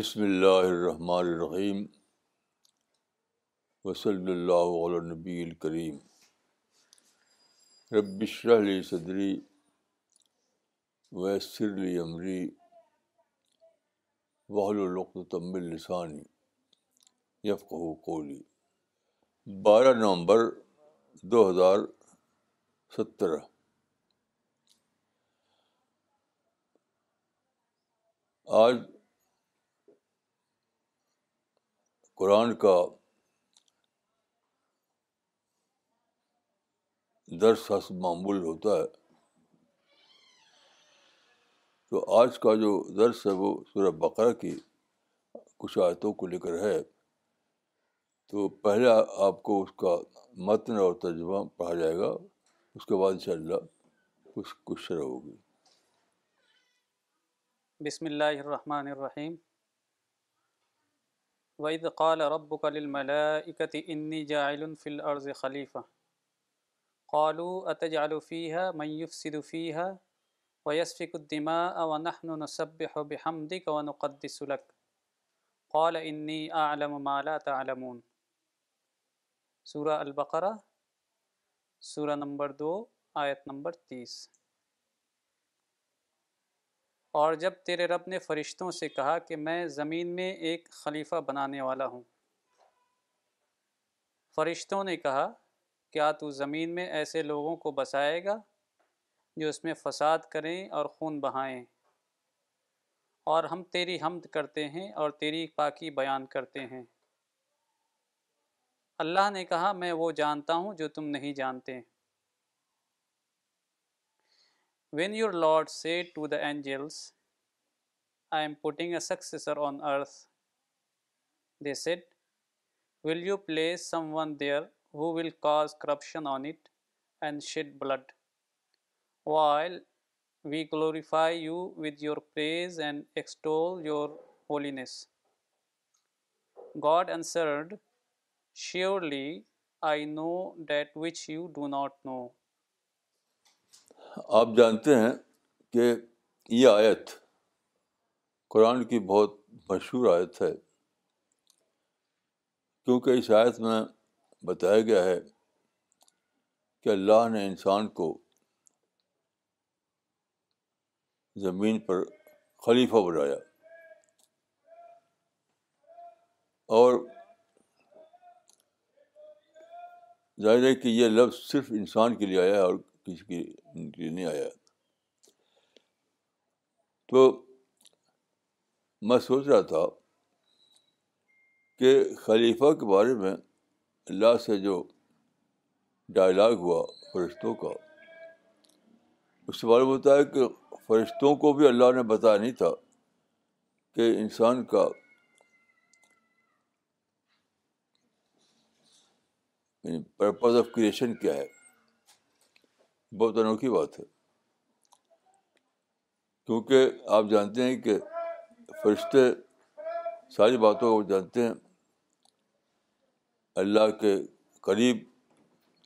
بسم اللہ الرحمن الرحیم وصلی اللہ علیہ نبی الکریم رب شرح علی صدری ویسر علی عمری وحل و تمب السانی یفقو کولی بارہ نومبر دو ہزار سترہ آج قرآن کا درس حسب معمول ہوتا ہے تو آج کا جو درس ہے وہ سورہ بقرہ کی کچھ آیتوں کو لے کر ہے تو پہلے آپ کو اس کا متن اور تجربہ پڑھا جائے گا اس کے بعد ان شاء اللہ کچھ شرح ہوگی بسم اللہ الرحمن الرحیم رَبُّكَ قال رب جَاعِلٌ فِي الْأَرْضِ خَلِيفَةً قَالُوا أَتَجْعَلُ فِيهَا قالو يُفْسِدُ فِيهَا وَيَسْفِكُ الدِّمَاءَ وَنَحْنُ نُسَبِّحُ بِحَمْدِكَ وَنُقَدِّسُ لَكَ قَالَ قال أَعْلَمُ مَا لَا تَعْلَمُونَ سورہ البقرہ سورہ نمبر دو آیت نمبر تیس اور جب تیرے رب نے فرشتوں سے کہا کہ میں زمین میں ایک خلیفہ بنانے والا ہوں فرشتوں نے کہا کیا تو زمین میں ایسے لوگوں کو بسائے گا جو اس میں فساد کریں اور خون بہائیں اور ہم تیری حمد کرتے ہیں اور تیری پاکی بیان کرتے ہیں اللہ نے کہا میں وہ جانتا ہوں جو تم نہیں جانتے When your Lord said to the angels, I am putting a successor on earth, they said, will you place someone there who will cause corruption on it and shed blood, while we glorify you with your praise and extol your holiness? God answered, surely I know that which you do not know, آپ جانتے ہیں کہ یہ آیت قرآن کی بہت مشہور آیت ہے کیونکہ اس آیت میں بتایا گیا ہے کہ اللہ نے انسان کو زمین پر خلیفہ بنایا اور ظاہر ہے کہ یہ لفظ صرف انسان کے لیے آیا ہے اور کسی نہیں آیا تو میں سوچ رہا تھا کہ خلیفہ کے بارے میں اللہ سے جو ڈائلاگ ہوا فرشتوں کا اس سے معلوم ہوتا ہے کہ فرشتوں کو بھی اللہ نے بتایا نہیں تھا کہ انسان کا پرپز آف کریشن کیا ہے بہت انوکھی بات ہے کیونکہ آپ جانتے ہیں کہ فرشتے ساری باتوں کو جانتے ہیں اللہ کے قریب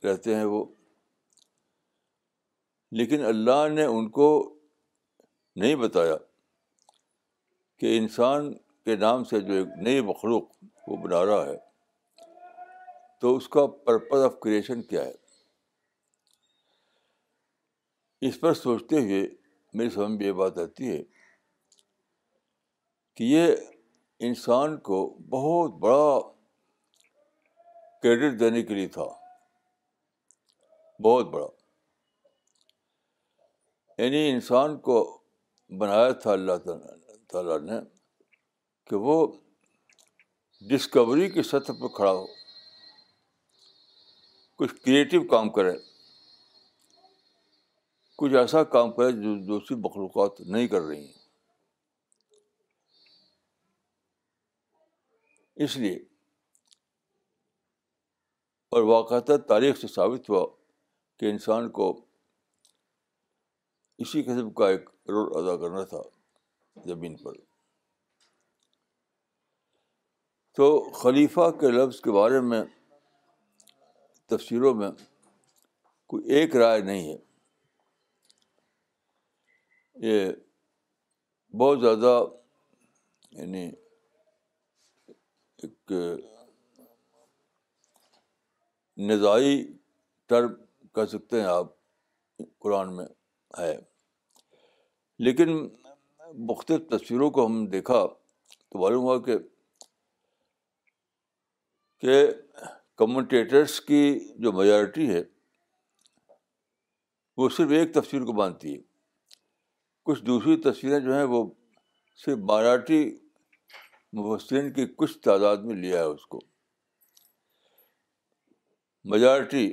رہتے ہیں وہ لیکن اللہ نے ان کو نہیں بتایا کہ انسان کے نام سے جو ایک نئی مخلوق وہ بنا رہا ہے تو اس کا پرپز آف کریشن کیا ہے اس پر سوچتے ہوئے میرے میں یہ بات آتی ہے کہ یہ انسان کو بہت بڑا کریڈٹ دینے کے لیے تھا بہت بڑا یعنی انسان کو بنایا تھا اللہ تعالیٰ نے کہ وہ ڈسکوری کی سطح پر کھڑا ہو کچھ کریٹو کام کریں کچھ ایسا کام کرے جو دوسری مخلوقات نہیں کر رہی ہیں اس لیے اور واقعات تاریخ سے ثابت ہوا کہ انسان کو اسی قسم کا ایک رول ادا کرنا تھا زمین پر تو خلیفہ کے لفظ کے بارے میں تفسیروں میں کوئی ایک رائے نہیں ہے یہ بہت زیادہ یعنی ایک نظائی ٹرم کہہ سکتے ہیں آپ قرآن میں ہے لیکن مختلف تصویروں کو ہم دیکھا تو معلوم ہوا کہ کہ کمنٹیٹرس کی جو میجارٹی ہے وہ صرف ایک تفسیر کو مانتی ہے کچھ دوسری تصویریں جو ہیں وہ صرف مراٹھی مبصرین کی کچھ تعداد میں لیا ہے اس کو میجارٹی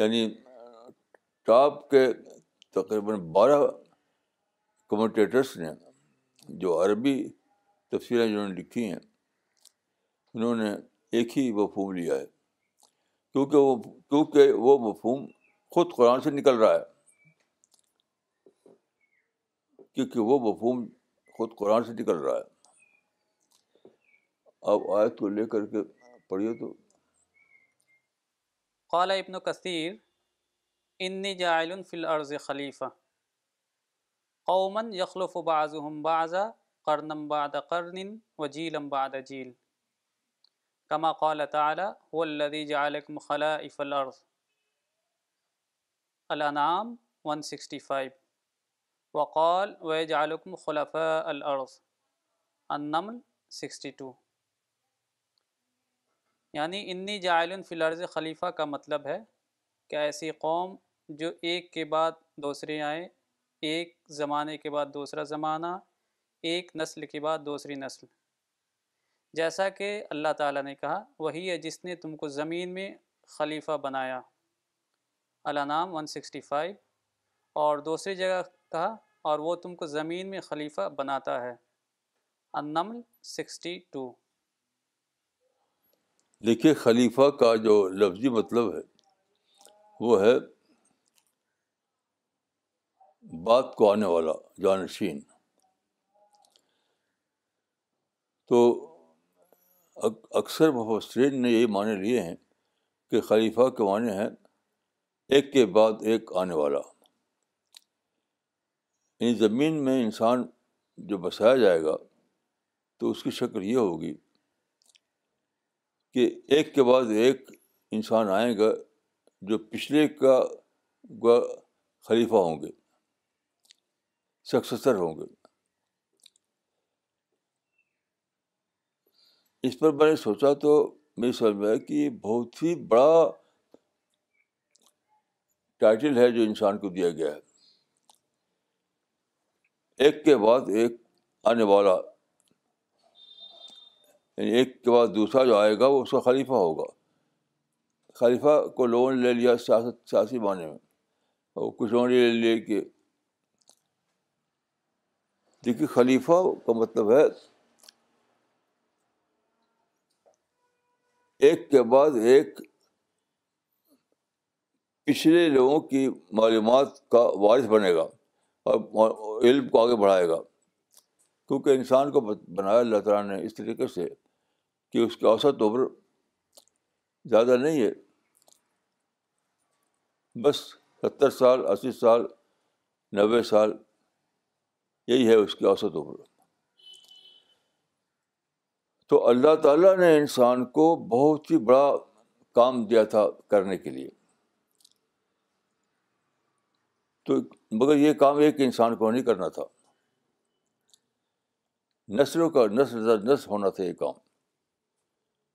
یعنی ٹاپ کے تقریباً بارہ کمنٹیٹرس نے جو عربی تفسیریں جنہوں نے لکھی ہیں انہوں نے ایک ہی مفہوم لیا ہے کیونکہ وہ کیونکہ وہ مفہوم خود قرآن سے نکل رہا ہے کیونکہ وہ مفہوم خود قرآن سے نکل رہا ہے اب آیت کو لے کر کے پڑھیے تو قال ابن کثیر انی کثیر فی الارض خلیفہ قومن یخلف بعضهم بعضا کرنم بعد قرن جھیل بعد جیل کما قال تعالی هو الذی جعلکم خلائف الارض الانعام 165 وقال وجالکم خلف العرض انمن سکسٹی ٹو یعنی انی جائل الارض خلیفہ کا مطلب ہے کہ ایسی قوم جو ایک کے بعد دوسرے آئے ایک زمانے کے بعد دوسرا زمانہ ایک نسل کے بعد دوسری نسل جیسا کہ اللہ تعالیٰ نے کہا وہی ہے جس نے تم کو زمین میں خلیفہ بنایا النام ون سکسٹی فائیو اور دوسری جگہ کہا اور وہ تم کو زمین میں خلیفہ بناتا ہے النمل سکسٹی ٹو دیکھیے خلیفہ کا جو لفظی مطلب ہے وہ ہے بات کو آنے والا جانشین تو اکثر مفسرین نے یہ معنی لیے ہیں کہ خلیفہ کے معنی ہیں ایک کے بعد ایک آنے والا یعنی زمین میں انسان جو بسایا جائے گا تو اس کی شکل یہ ہوگی کہ ایک کے بعد ایک انسان آئے گا جو پچھلے کا خلیفہ ہوں گے سکسیسر ہوں گے اس پر میں نے سوچا تو میری سمجھ میں آیا کہ بہت ہی بڑا ٹائٹل ہے جو انسان کو دیا گیا ہے ایک کے بعد ایک آنے والا یعنی ایک کے بعد دوسرا جو آئے گا وہ اس کا خلیفہ ہوگا خلیفہ کو لون لے لیا سیاست سیاسی معنی میں اور کچھ لون لے لیا کہ دیکھیے خلیفہ کا مطلب ہے ایک کے بعد ایک پچھلے لوگوں کی معلومات کا وارث بنے گا اور علم کو آگے بڑھائے گا کیونکہ انسان کو بنایا اللہ تعالیٰ نے اس طریقے سے کہ اس کی اوسط عمر زیادہ نہیں ہے بس ستر سال اسی سال نوے سال یہی ہے اس کی اوسط عمر تو اللہ تعالیٰ نے انسان کو بہت ہی بڑا کام دیا تھا کرنے کے لیے تو مگر یہ کام ایک انسان کو نہیں کرنا تھا نسلوں کا نسل در نسل ہونا تھا یہ کام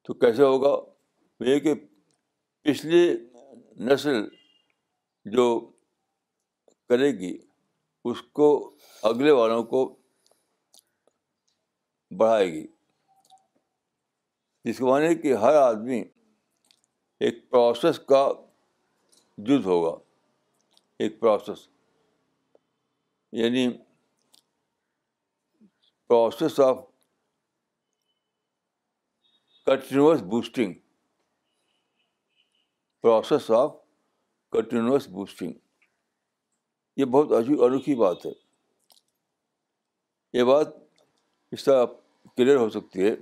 تو کیسے ہوگا یہ کہ پچھلی نسل جو کرے گی اس کو اگلے والوں کو بڑھائے گی جس کو معنی کہ ہر آدمی ایک پروسیس کا جز ہوگا ایک پروسیس یعنی process of continuous boosting process of continuous boosting یہ بہت عجیب انوکھی بات ہے یہ بات اس طرح کلیئر ہو سکتی ہے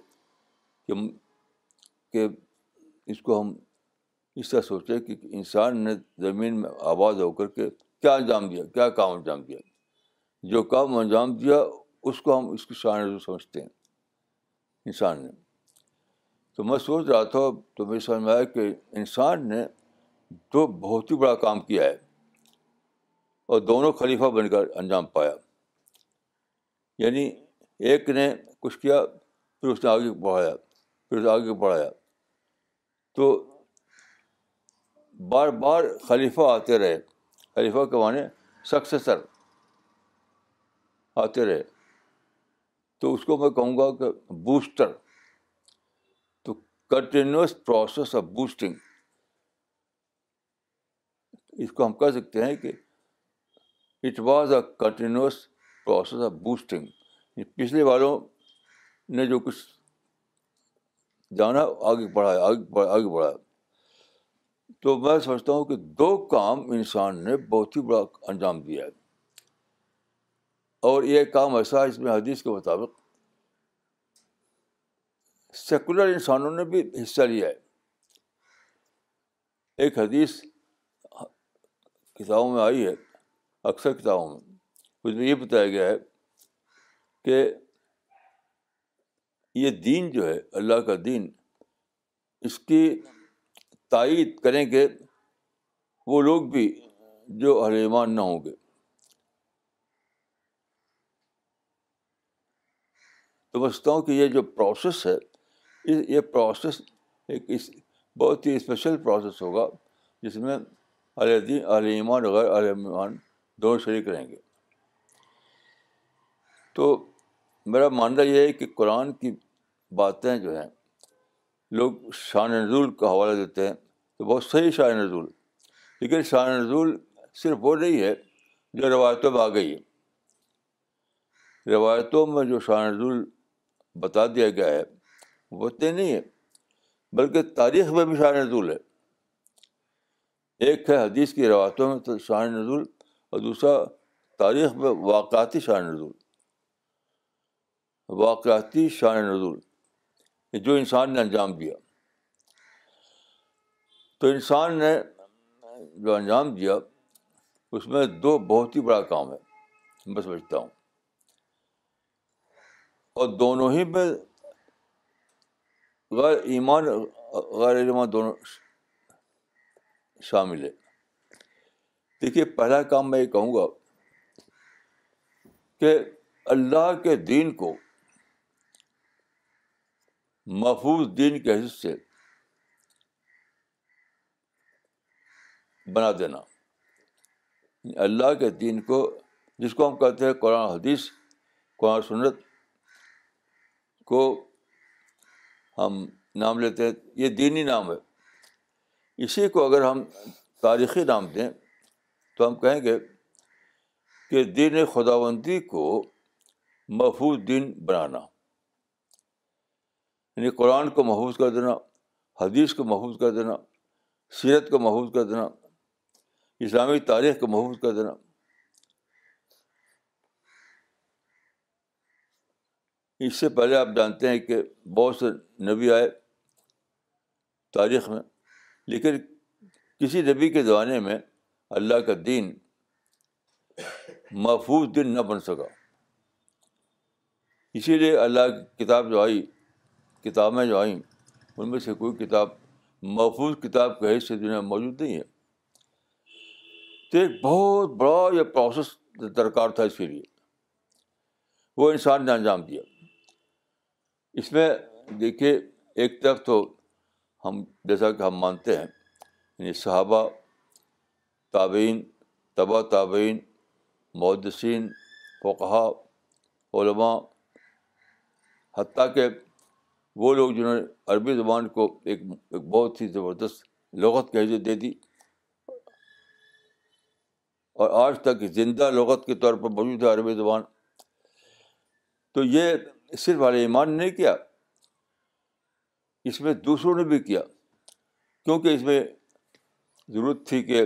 کہ اس کو ہم اس طرح سوچے کہ انسان نے زمین میں آباد ہو کر کے کیا انجام دیا کیا کام انجام دیا جو کام انجام دیا اس کو ہم اس کی شان سمجھتے ہیں انسان نے تو میں سوچ رہا تھا تو مجھے سمجھ میں آیا کہ انسان نے دو بہت ہی بڑا کام کیا ہے اور دونوں خلیفہ بن کر انجام پایا یعنی ایک نے کچھ کیا پھر اس نے آگے بڑھایا پھر اس نے آگے بڑھایا تو بار بار خلیفہ آتے رہے خلیفہ کے معنی سکسیسر آتے رہے تو اس کو میں کہوں گا کہ بوسٹر تو کنٹینیوس پروسیس آف بوسٹنگ اس کو ہم کہہ سکتے ہیں کہ it was a continuous process of boosting پچھلے والوں نے جو کچھ جانا آگے بڑھایا آگے بڑھایا تو میں سمجھتا ہوں کہ دو کام انسان نے بہت ہی بڑا انجام دیا ہے اور یہ کام ایسا ہے اس میں حدیث کے مطابق سیکولر انسانوں نے بھی حصہ لیا ہے ایک حدیث کتابوں میں آئی ہے اکثر کتابوں میں اس میں یہ بتایا گیا ہے کہ یہ دین جو ہے اللہ کا دین اس کی تائید کریں گے وہ لوگ بھی جو اہل ایمان نہ ہوں گے سمجھتا ہوں کہ یہ جو پروسیس ہے یہ پروسیس ایک بہت ہی اسپیشل پروسیس ہوگا جس میں اہل دین اور غیر ایمان دونوں شریک رہیں گے تو میرا ماننا یہ ہے کہ قرآن کی باتیں جو ہیں لوگ شان رضول کا حوالہ دیتے ہیں تو بہت صحیح شان رضول لیکن شان رضول صرف وہ نہیں ہے جو روایتوں میں آ گئی ہے روایتوں میں جو شان رضول بتا دیا گیا ہے وہ تو نہیں ہے بلکہ تاریخ میں بھی شان رضول ہے ایک ہے حدیث کی روایتوں میں تو شان رضول اور دوسرا تاریخ میں واقعاتی شان رضول واقعاتی شان رضول جو انسان نے انجام دیا تو انسان نے جو انجام دیا اس میں دو بہت ہی بڑا کام ہے میں سمجھتا ہوں اور دونوں ہی میں غیر ایمان غیر ایمان دونوں شامل ہے دیکھیے پہلا کام میں یہ کہوں گا کہ اللہ کے دین کو محفوظ دین کے حصے بنا دینا اللہ کے دین کو جس کو ہم کہتے ہیں قرآن حدیث قرآن سنت کو ہم نام لیتے ہیں یہ دینی نام ہے اسی کو اگر ہم تاریخی نام دیں تو ہم کہیں گے کہ دین خداوندی کو محفوظ دین بنانا یعنی قرآن کو محفوظ کر دینا حدیث کو محفوظ کر دینا سیرت کو محفوظ کر دینا اسلامی تاریخ کو محفوظ کر دینا اس سے پہلے آپ جانتے ہیں کہ بہت سے نبی آئے تاریخ میں لیکن کسی نبی کے زمانے میں اللہ کا دین محفوظ دن نہ بن سکا اسی لیے اللہ کی کتاب جو آئی کتابیں جو آئیں ان میں سے کوئی کتاب محفوظ کتاب کے سے دنیا میں موجود نہیں ہے تو ایک بہت بڑا یہ پروسیس درکار تھا اس کے لیے وہ انسان نے انجام دیا اس میں دیکھیے ایک طرف تو ہم جیسا کہ ہم مانتے ہیں یعنی صحابہ تابعین طبع تعبین معدسین فقہ علماء حتیٰ کہ وہ لوگ جنہوں نے عربی زبان کو ایک ایک بہت ہی زبردست لغت کی حیثیت دے دی اور آج تک زندہ لغت کے طور پر موجود ہے عربی زبان تو یہ صرف علیہ ایمان نے کیا اس میں دوسروں نے بھی کیا کیونکہ اس میں ضرورت تھی کہ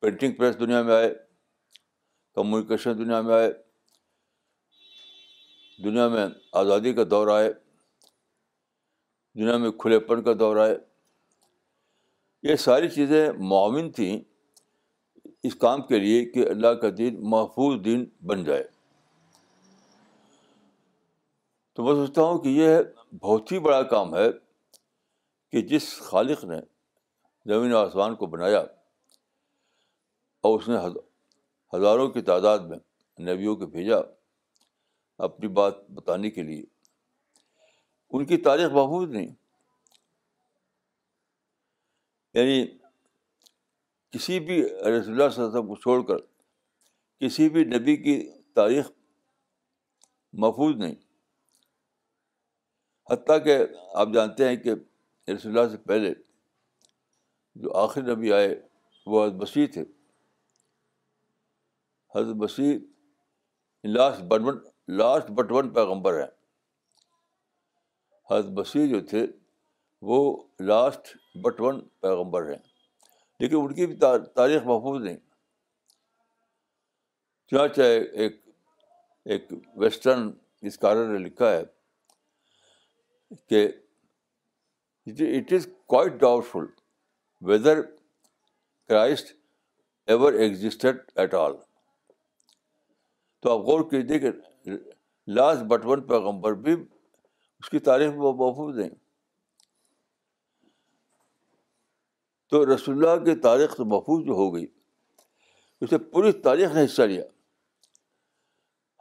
پرنٹنگ پریس دنیا میں آئے کمیونیکیشن دنیا میں آئے دنیا میں آزادی کا دور آئے دنیا میں کھلے پن کا دور آئے یہ ساری چیزیں معاون تھیں اس کام کے لیے کہ اللہ کا دین محفوظ دین بن جائے تو میں سوچتا ہوں کہ یہ بہت ہی بڑا کام ہے کہ جس خالق نے زمین و آسمان کو بنایا اور اس نے ہزاروں کی تعداد میں نبیوں کو بھیجا اپنی بات بتانے کے لیے ان کی تاریخ محفوظ نہیں یعنی کسی بھی رسول اللہ صلی اللہ علیہ وسلم کو چھوڑ کر کسی بھی نبی کی تاریخ محفوظ نہیں حتیٰ کہ آپ جانتے ہیں کہ رسول اللہ سے پہلے جو آخری نبی آئے وہ حضرت بشیر تھے حضرت Bashir last one last but one پیغمبر ہیں حضرت بسی جو تھے وہ لاسٹ بٹ ون پیغمبر ہیں لیکن ان کی بھی تاریخ محفوظ نہیں چنانچہ ایک ایک ویسٹرن اسکالر نے لکھا ہے کہ it is quite doubtful whether Christ ever existed at all تو آپ غور کیجیے کہ لاسٹ بٹ ون پیغمبر بھی اس کی تاریخ وہ محفوظ نہیں تو رسول اللہ کی تاریخ تو محفوظ جو ہو گئی اسے پوری تاریخ نے حصہ لیا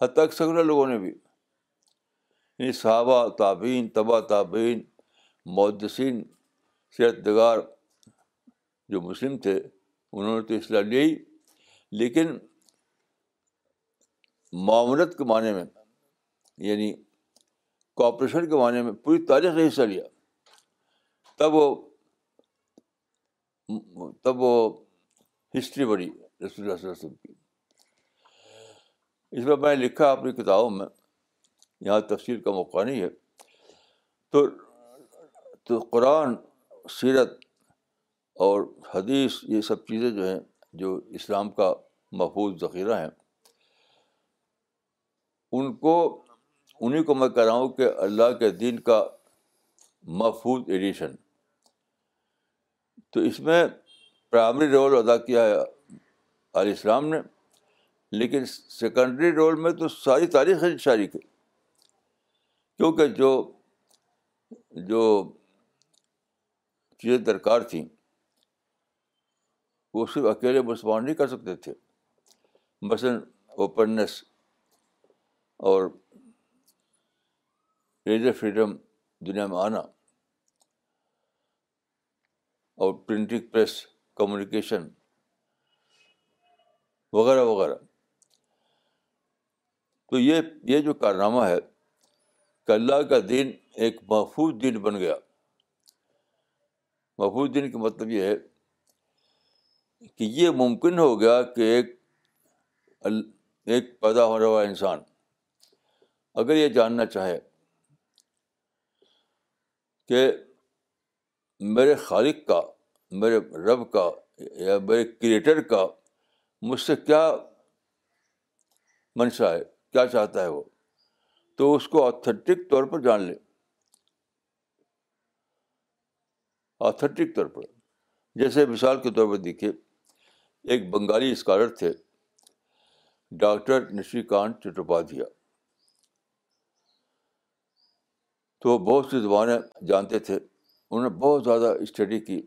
حتیٰ سکا لوگوں نے بھی یعنی صحابہ تعبین تباہ تعبین معدسن صحت دگار جو مسلم تھے انہوں نے تو اصلاح لیا ہی لیکن معاونت کے معنی میں یعنی کوپریشن کے معنی میں پوری تاریخ نے حصہ لیا تب وہ تب وہ ہسٹری بڑی رسول اللہ وسلم کی اس میں میں نے لکھا اپنی کتابوں میں یہاں تفسیر کا موقع نہیں ہے تو تو قرآن سیرت اور حدیث یہ سب چیزیں جو ہیں جو اسلام کا محفوظ ذخیرہ ہیں ان کو انہیں کو میں کہہ رہا ہوں کہ اللہ کے دین کا محفوظ ایڈیشن تو اس میں پرائمری رول ادا کیا ہے علیہ السلام نے لیکن سیکنڈری رول میں تو ساری تاریخ ہے شاعری کیونکہ جو جو چیزیں درکار تھیں وہ صرف اکیلے مسلمان نہیں کر سکتے تھے مثلاً اوپننیس اور فریڈم دنیا میں آنا اور پرنٹنگ پریس کمیونیکیشن وغیرہ وغیرہ تو یہ یہ جو کارنامہ ہے کہ اللہ کا دین ایک محفوظ دین بن گیا محفوظ دین کا مطلب یہ ہے کہ یہ ممکن ہو گیا کہ ایک ایک پیدا ہونے والا انسان اگر یہ جاننا چاہے کہ میرے خالق کا میرے رب کا یا میرے کریٹر کا مجھ سے کیا منشا ہے کیا چاہتا ہے وہ تو اس کو آتھیٹک طور پر جان لیں آتھیٹک طور پر جیسے مثال کے طور پر دیکھیے ایک بنگالی اسکالر تھے ڈاکٹر نشی کانت چٹوپادھیا تو بہت سی زبانیں جانتے تھے انہوں نے بہت زیادہ اسٹڈی کی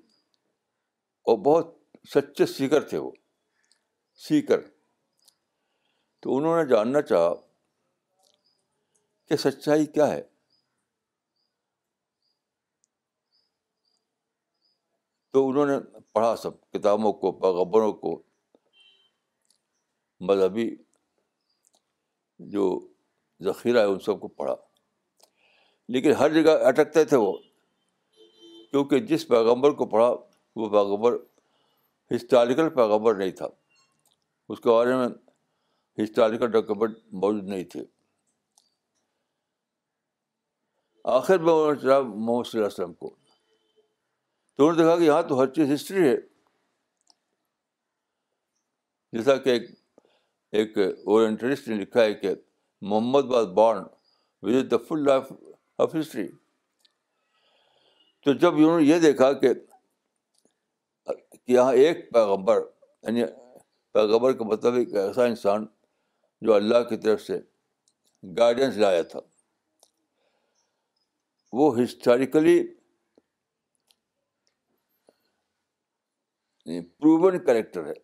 اور بہت سچے سیکر تھے وہ سیکر تو انہوں نے جاننا چاہا کہ سچائی کیا ہے تو انہوں نے پڑھا سب کتابوں کو پیغبروں کو مذہبی جو ذخیرہ ہے ان سب کو پڑھا لیکن ہر جگہ اٹکتے تھے وہ کیونکہ جس پیغمبر کو پڑھا وہ پیغمبر ہسٹوریکل پیغمبر نہیں تھا اس کے بارے میں ہسٹوریکل ڈاکیومنٹ موجود نہیں تھے آخر میں انہوں نے چلا محمد صلی اللہ علیہ وسلم کو تو انہوں نے دیکھا کہ یہاں تو ہر چیز ہسٹری ہے جیسا کہ ایک ایک اورینٹلسٹ نے لکھا ہے کہ محمد was bond with the full life of history تو جب انہوں نے یہ دیکھا کہ یہاں ایک پیغمبر یعنی پیغبر کا مطلب ایسا انسان جو اللہ کی طرف سے گائیڈنس لایا تھا وہ ہسٹوریکلی پروون کریکٹر ہے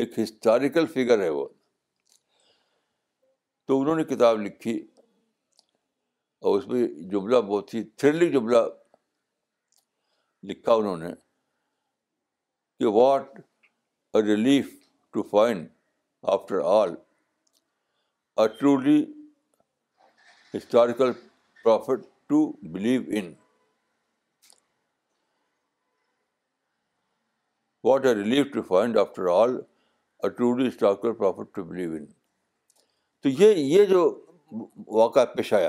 ایک ہسٹوریکل فگر ہے وہ تو انہوں نے کتاب لکھی اور اس میں جملہ بہت ہی تھرلی جملہ لکھا انہوں نے کہ what a relief to find after all a truly historical prophet to believe in what a relief to find after all a truly historical prophet to believe in تو یہ یہ جو واقعہ پیش آیا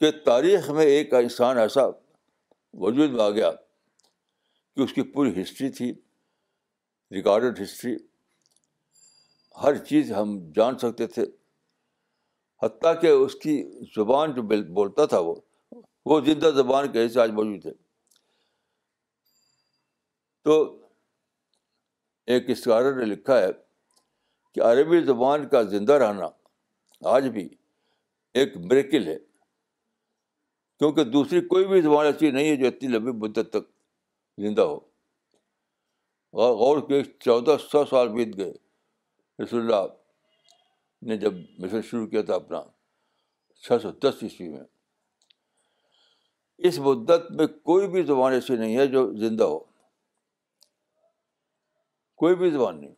کہ تاریخ میں ایک انسان ایسا وجود میں آ گیا کہ اس کی پوری ہسٹری تھی ریکارڈڈ ہسٹری ہر چیز ہم جان سکتے تھے حتیٰ کہ اس کی زبان جو بولتا تھا وہ وہ زندہ زبان کے حصے آج موجود ہے تو ایک اسکارر نے لکھا ہے کہ عربی زبان کا زندہ رہنا آج بھی ایک بریکل ہے کیونکہ دوسری کوئی بھی زبان ایسی نہیں ہے جو اتنی لمبی مدت تک زندہ ہو اور غور کے چودہ سو سال بیت گئے رسول اللہ نے جب مشن شروع کیا تھا اپنا چھ سو دس عیسوی میں اس مدت میں کوئی بھی زبان ایسی نہیں ہے جو زندہ ہو کوئی بھی زبان نہیں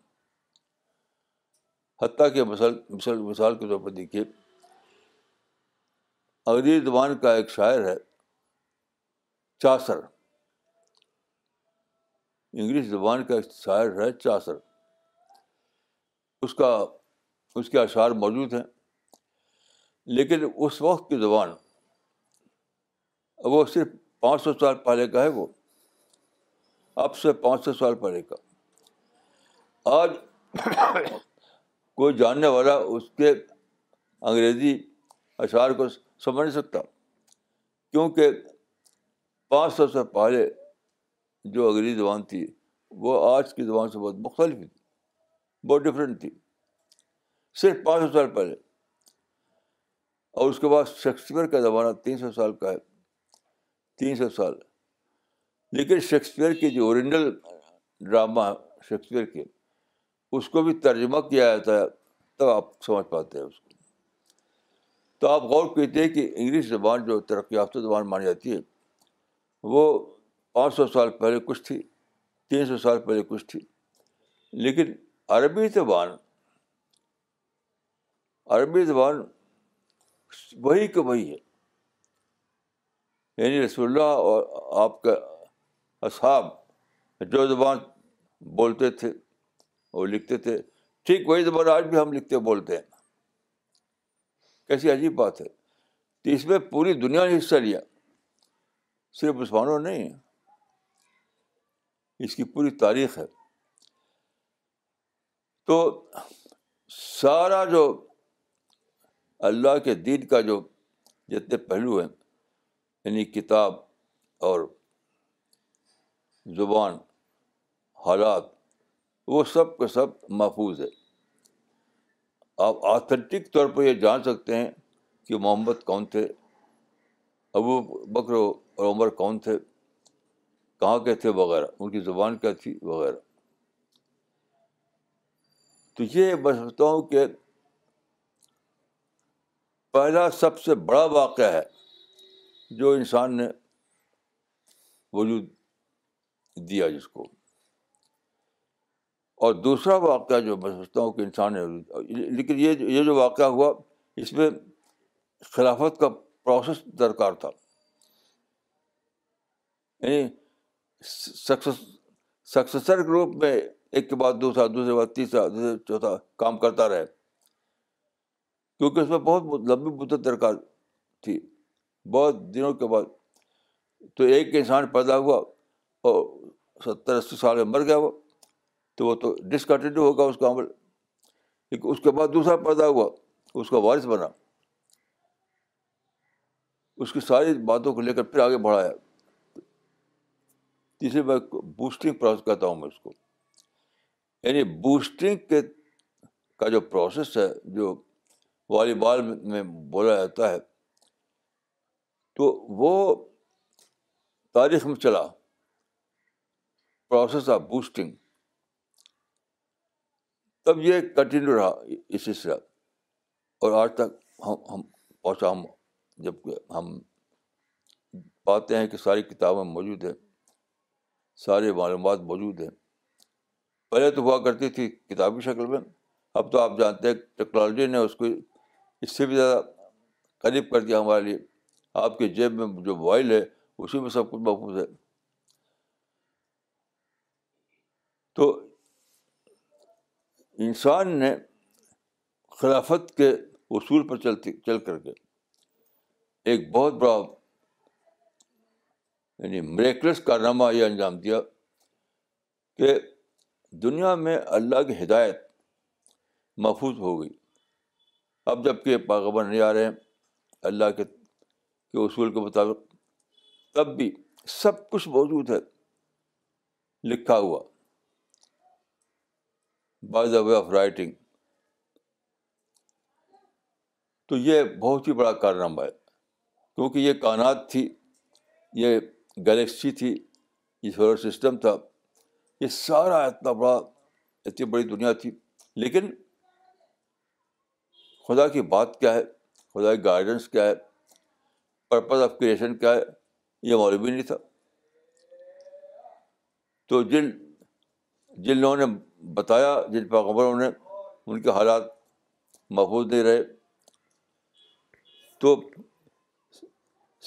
حتیٰ کہ مثال مثال کے طور پر دیکھیے انگریزی زبان کا ایک شاعر ہے چاسر انگلش زبان کا ایک شاعر ہے چاسر اس کا اس کے اشعار موجود ہیں لیکن اس وقت کی زبان وہ صرف پانچ سو سال پہلے کا ہے وہ اب سے پانچ سو سال پہلے کا آج کوئی جاننے والا اس کے انگریزی اشعار کو سمجھ نہیں سکتا کیونکہ پانچ سو سے پہلے جو اگلی زبان تھی وہ آج کی زبان سے بہت مختلف تھی بہت ڈفرینٹ تھی صرف پانچ سو سال پہلے اور اس کے بعد شیکسپیئر کا زمانہ تین سو سال کا ہے تین سو سال لیکن شیکسپیئر کے جو اوریجنل ڈرامہ شیکسپیئر کے اس کو بھی ترجمہ کیا جاتا ہے تب آپ سمجھ پاتے ہیں اس کو تو آپ غور کہتے ہیں کہ انگلش زبان جو ترقی یافتہ زبان مانی جاتی ہے وہ پانچ سو سال پہلے کچھ تھی تین سو سال پہلے کچھ تھی لیکن عربی زبان عربی زبان وہی کا وہی ہے یعنی رسول اللہ اور آپ کا اصحاب جو زبان بولتے تھے وہ لکھتے تھے ٹھیک وہی زبان آج بھی ہم لکھتے بولتے ہیں کیسی عجیب بات ہے تو اس میں پوری دنیا نے حصہ لیا صرف مسلمانوں نے نہیں اس کی پوری تاریخ ہے تو سارا جو اللہ کے دین کا جو جتنے پہلو ہیں یعنی کتاب اور زبان حالات وہ سب کے سب محفوظ ہے آپ آتھینٹک طور پر یہ جان سکتے ہیں کہ محمد کون تھے ابو بکر اور عمر کون تھے کہاں کے تھے وغیرہ ان کی زبان کیا تھی وغیرہ تو یہ میں سمجھتا ہوں کہ پہلا سب سے بڑا واقعہ ہے جو انسان نے وجود دیا جس کو اور دوسرا واقعہ جو میں سمجھتا ہوں کہ انسان لیکن یہ یہ جو واقعہ ہوا اس میں خلافت کا پروسیس درکار تھا یعنی سکسیسر گروپ میں ایک کے بعد دوسرا دوسرے کے بعد تیسرا دوسرے چوتھا کام کرتا رہے کیونکہ اس میں بہت لمبی مدت درکار تھی بہت دنوں کے بعد تو ایک انسان پیدا ہوا اور ستر اسی سال میں مر گیا وہ تو وہ تو ڈسکنٹینیو ہوگا اس کا عمل ایک اس کے بعد دوسرا پیدا ہوا اس کا وارث بنا اس کی ساری باتوں کو لے کر پھر آگے بڑھایا تیسری میں بوسٹنگ پروسیس کہتا ہوں میں اس کو یعنی بوسٹنگ کے کا جو پروسیس ہے جو والی بال میں بولا جاتا ہے تو وہ تاریخ میں چلا پروسیس آف بوسٹنگ تب یہ کنٹینیو رہا اس سلسلہ اور آج تک ہم ہم پہنچا ہم جب کہ ہم پاتے ہیں کہ ساری کتابیں موجود ہیں سارے معلومات موجود ہیں پہلے تو ہوا کرتی تھی کتابی شکل میں اب تو آپ جانتے ہیں ٹیکنالوجی نے اس کو اس سے بھی زیادہ قریب کر دیا ہمارے لیے آپ کے جیب میں جو موبائل ہے اسی میں سب کچھ محفوظ ہے تو انسان نے خلافت کے اصول پر چلتی چل کر کے ایک بہت بڑا یعنی مریکلس کارنامہ یہ انجام دیا کہ دنیا میں اللہ کی ہدایت محفوظ ہو گئی اب جب کہ پاغبر نہیں آ رہے ہیں اللہ کے کے اصول کے مطابق تب بھی سب کچھ موجود ہے لکھا ہوا by the way of writing تو یہ بہت ہی بڑا کارنامہ ہے کیونکہ یہ کائنات تھی یہ گلیکسی تھی یہ سولر سسٹم تھا یہ سارا اتنا بڑا اتنی بڑی دنیا تھی لیکن خدا کی بات کیا ہے خدا کی گائیڈنس کیا ہے پرپز آف کریشن کیا ہے یہ معلوم ہی نہیں تھا تو جن جن لوگوں نے بتایا جن پیغمبروں نے ان کے حالات محفوظ نہیں رہے تو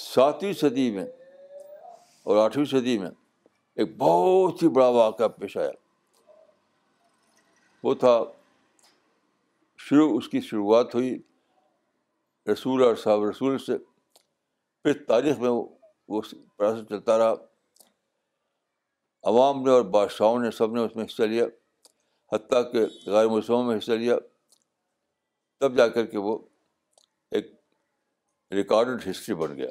ساتویں صدی میں اور آٹھویں صدی میں ایک بہت ہی بڑا واقعہ پیش آیا وہ تھا شروع اس کی شروعات ہوئی رسول اور صاحب رسول سے پھر تاریخ میں وہ چلتا رہا عوام نے اور بادشاہوں نے سب نے اس میں حصہ لیا حتیٰ کہ غیر موسموں میں حصہ لیا تب جا کر کے وہ ایک ریکارڈڈ ہسٹری بن گیا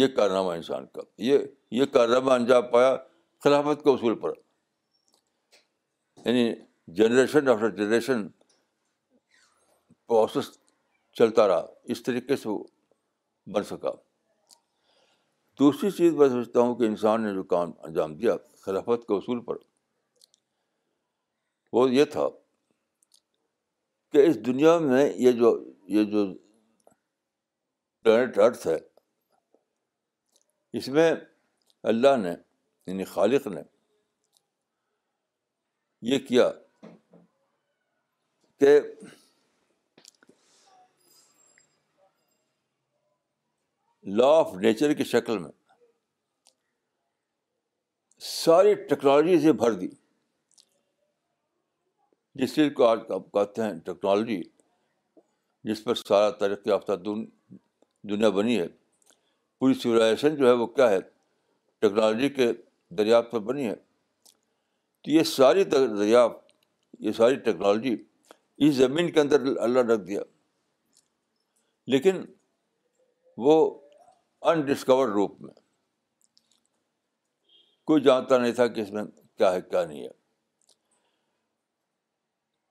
یہ کارنامہ انسان کا یہ یہ کارنامہ انجام پایا خلافت کے اصول پر یعنی جنریشن آفٹر جنریشن پروسیس چلتا رہا اس طریقے سے وہ بن سکا دوسری چیز میں سوچتا ہوں کہ انسان نے جو کام انجام دیا خلافت کے اصول پر وہ یہ تھا کہ اس دنیا میں یہ جو یہ جو پلانٹ ارتھ ہے اس میں اللہ نے یعنی خالق نے یہ کیا کہ لا آف نیچر کی شکل میں ساری ٹیکنالوجی سے بھر دی جس چیز کو آج آپ کہتے ہیں ٹیکنالوجی جس پر سارا ترقی یافتہ دنیا بنی ہے پوری سویلائزیشن جو ہے وہ کیا ہے ٹیکنالوجی کے دریافت پر بنی ہے تو یہ ساری دریافت یہ ساری ٹیکنالوجی اس زمین کے اندر اللہ رکھ دیا لیکن وہ ان روپ میں کوئی جانتا نہیں تھا کہ اس میں کیا ہے کیا نہیں ہے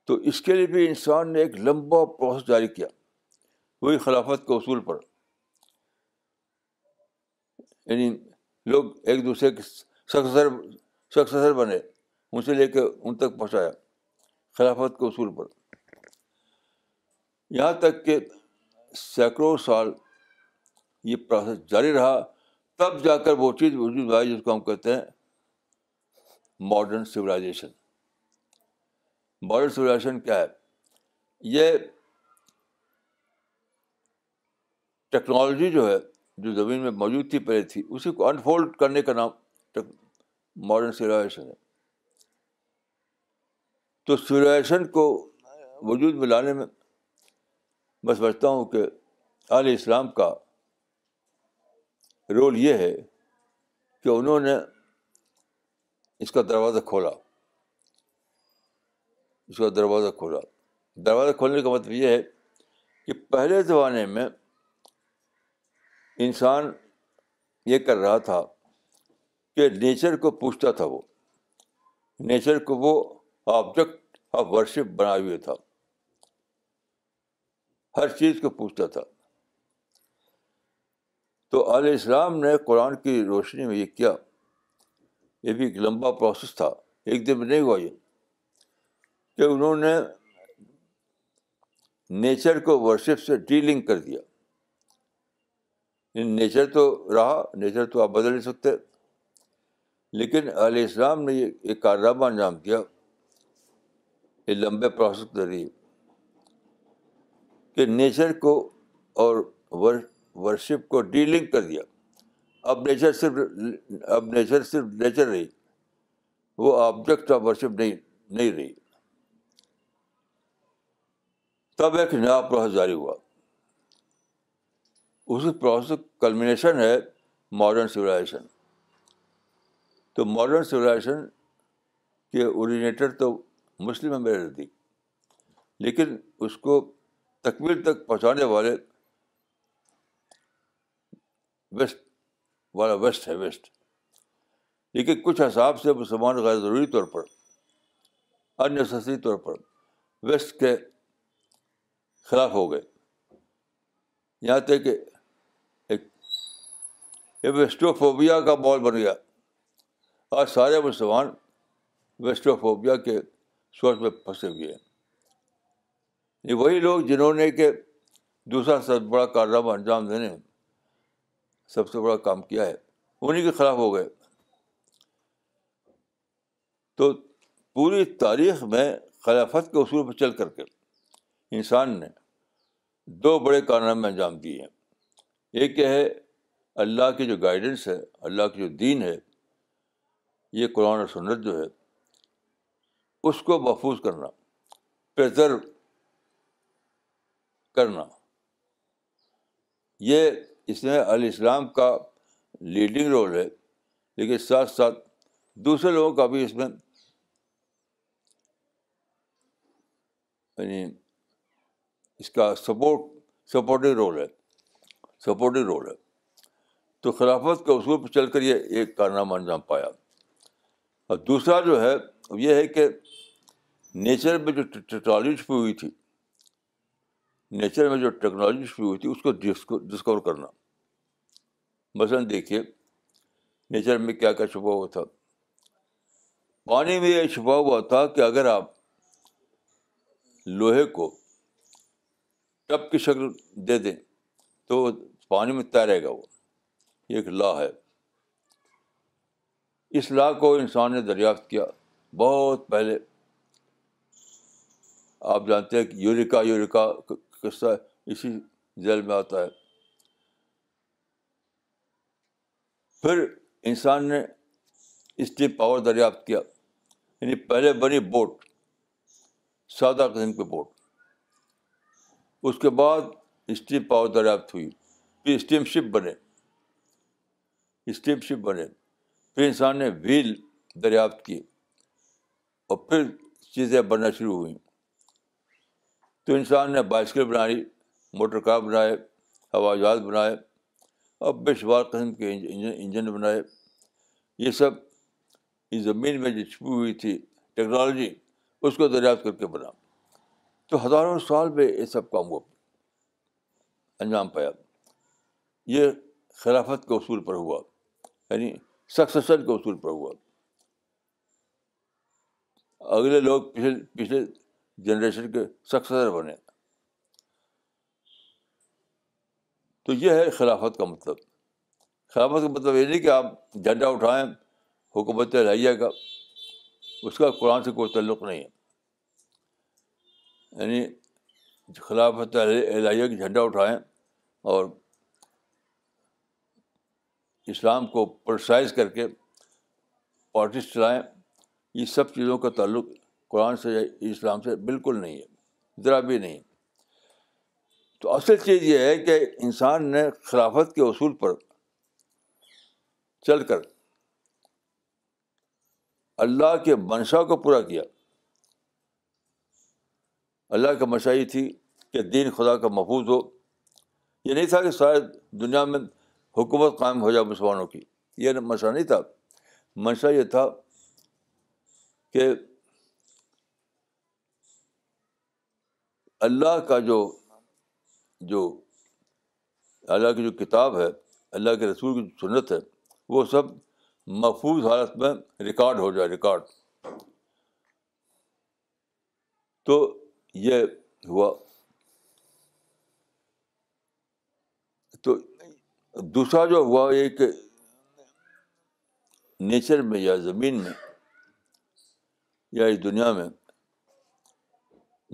تو اس کے لیے بھی انسان نے ایک لمبا پروسیس جاری کیا وہی خلافت کے اصول پر یعنی لوگ ایک دوسرے کے سکسر سکسر بنے ان سے لے کے ان تک پہنچایا خلافت کے اصول پر یہاں تک کہ سینکڑوں سال یہ پروسیس جاری رہا تب جا کر وہ چیز وجود آئی جس کو ہم کہتے ہیں ماڈرن سولائزیشن ماڈرن سولیشن کیا ہے یہ ٹیکنالوجی جو ہے جو زمین میں موجود تھی پہلے تھی اسی کو انفولڈ کرنے کا نام ماڈرن سولیشن ہے تو سولیشن کو وجود میں لانے میں میں سمجھتا ہوں کہ علیہ اسلام کا رول یہ ہے کہ انہوں نے اس کا دروازہ کھولا اس کا دروازہ کھولا دروازہ کھولنے کا مطلب یہ ہے کہ پہلے زمانے میں انسان یہ کر رہا تھا کہ نیچر کو پوچھتا تھا وہ نیچر کو وہ آبجیکٹ آف ورشپ بنائے ہوئے تھا ہر چیز کو پوچھتا تھا تو علیہ السلام نے قرآن کی روشنی میں یہ کیا یہ بھی ایک لمبا پروسیس تھا ایک دن میں نہیں ہوا یہ کہ انہوں نے نیچر کو ورشپ سے ڈی لنک کر دیا یعنی نیچر تو رہا نیچر تو آپ بدل نہیں سکتے لیکن علیہ السلام نے یہ ایک کارنامہ انجام دیا یہ لمبے پروسیس کے ذریعے کہ نیچر کو اور ورشپ کو ڈی لنک کر دیا اب نیچر صرف اب نیچر صرف نیچر رہی وہ آبجیکٹ آف ورشپ نہیں نہیں رہی تب ایک نیا پروسیس جاری ہوا اس پروسیس کلمنیشن ہے ماڈرن سولائزیشن تو ماڈرن سولائزیشن کے اوریجنیٹر تو مسلم میرے بردی لیکن اس کو تکمیل تک پہنچانے والے ویسٹ والا ویسٹ ہے ویسٹ لیکن کچھ حساب سے مسلمان غیر ضروری طور پر ان طور پر ویسٹ کے خلاف ہو گئے یہاں تک کہ ایک ویسٹوفوبیا کا بال بن گیا آج سارے مسلمان ویسٹوفوبیا کے سوچ میں پھنسے ہوئے ہیں یہ وہی لوگ جنہوں نے کہ دوسرا سب بڑا کارنامہ انجام دینے سب سے بڑا کام کیا ہے انہیں کے خلاف ہو گئے تو پوری تاریخ میں خلافت کے اصول پر چل کر کے انسان نے دو بڑے کارنامے انجام دیے ہیں ایک یہ ہے اللہ کی جو گائیڈنس ہے اللہ کی جو دین ہے یہ قرآن اور سنت جو ہے اس کو محفوظ کرنا پرزرو کرنا یہ اس میں علیہ السلام کا لیڈنگ رول ہے لیکن ساتھ ساتھ دوسرے لوگوں کا بھی اس میں یعنی اس کا سپورٹ سپورٹو رول ہے سپورٹو رول ہے تو خلافت کے اصول پہ چل کر یہ ایک کارنامہ انجام پایا اور دوسرا جو ہے یہ ہے کہ نیچر میں جو ٹیکنالوجی چھپی ہوئی تھی نیچر میں جو ٹیکنالوجی چھپی ہوئی تھی اس کو ڈسکور کرنا مثلاً دیکھیے نیچر میں کیا کیا چھپا ہوا تھا پانی میں یہ چھپا ہوا تھا کہ اگر آپ لوہے کو ٹب کی شکل دے دیں تو پانی میں تیرے گا وہ یہ ایک لا ہے اس لا کو انسان نے دریافت کیا بہت پہلے آپ جانتے ہیں کہ یوریکا یوریکا قصہ اسی ذیل میں آتا ہے پھر انسان نے اسٹیل پاور دریافت کیا یعنی پہلے بنی بوٹ سادہ قسم کی بوٹ اس کے بعد اسٹیم پاور دریافت ہوئی پھر اسٹیم شپ بنے اسٹیم شپ بنے پھر انسان نے ویل دریافت کی اور پھر چیزیں بننا شروع ہوئیں تو انسان نے بائسکل بنائی موٹر کار بنائے ہوا جہاز بنائے اور بے شمار قسم کے انجن بنائے یہ سب اس زمین میں جو چھپی ہوئی تھی ٹیکنالوجی اس کو دریافت کر کے بنا تو ہزاروں سال میں یہ سب کام وہ انجام پایا یہ خلافت کے اصول پر ہوا یعنی سکسیسر کے اصول پر ہوا اگلے لوگ پچھلے پچھلے جنریشن کے سکسیسر بنے تو یہ ہے خلافت کا مطلب خلافت کا مطلب یہ نہیں کہ آپ جھنڈا اٹھائیں حکومت لائیے کا اس کا قرآن سے کوئی تعلق نہیں ہے یعنی خلافت کی جھنڈا اٹھائیں اور اسلام کو پرسائز کر کے پارٹیز چلائیں یہ سب چیزوں کا تعلق قرآن سے اسلام سے بالکل نہیں ہے ذرا بھی نہیں تو اصل چیز یہ ہے کہ انسان نے خلافت کے اصول پر چل کر اللہ کے منشا کو پورا کیا اللہ کا مشاہی تھی کہ دین خدا کا محفوظ ہو یہ نہیں تھا کہ سارے دنیا میں حکومت قائم ہو جائے مسلمانوں کی یہ مشورہ نہیں تھا منشا یہ تھا کہ اللہ کا جو جو اللہ کی جو کتاب ہے اللہ کے رسول کی جو سنت ہے وہ سب محفوظ حالت میں ریکارڈ ہو جائے ریکارڈ تو یہ ہوا تو دوسرا جو ہوا یہ کہ نیچر میں یا زمین میں یا اس دنیا میں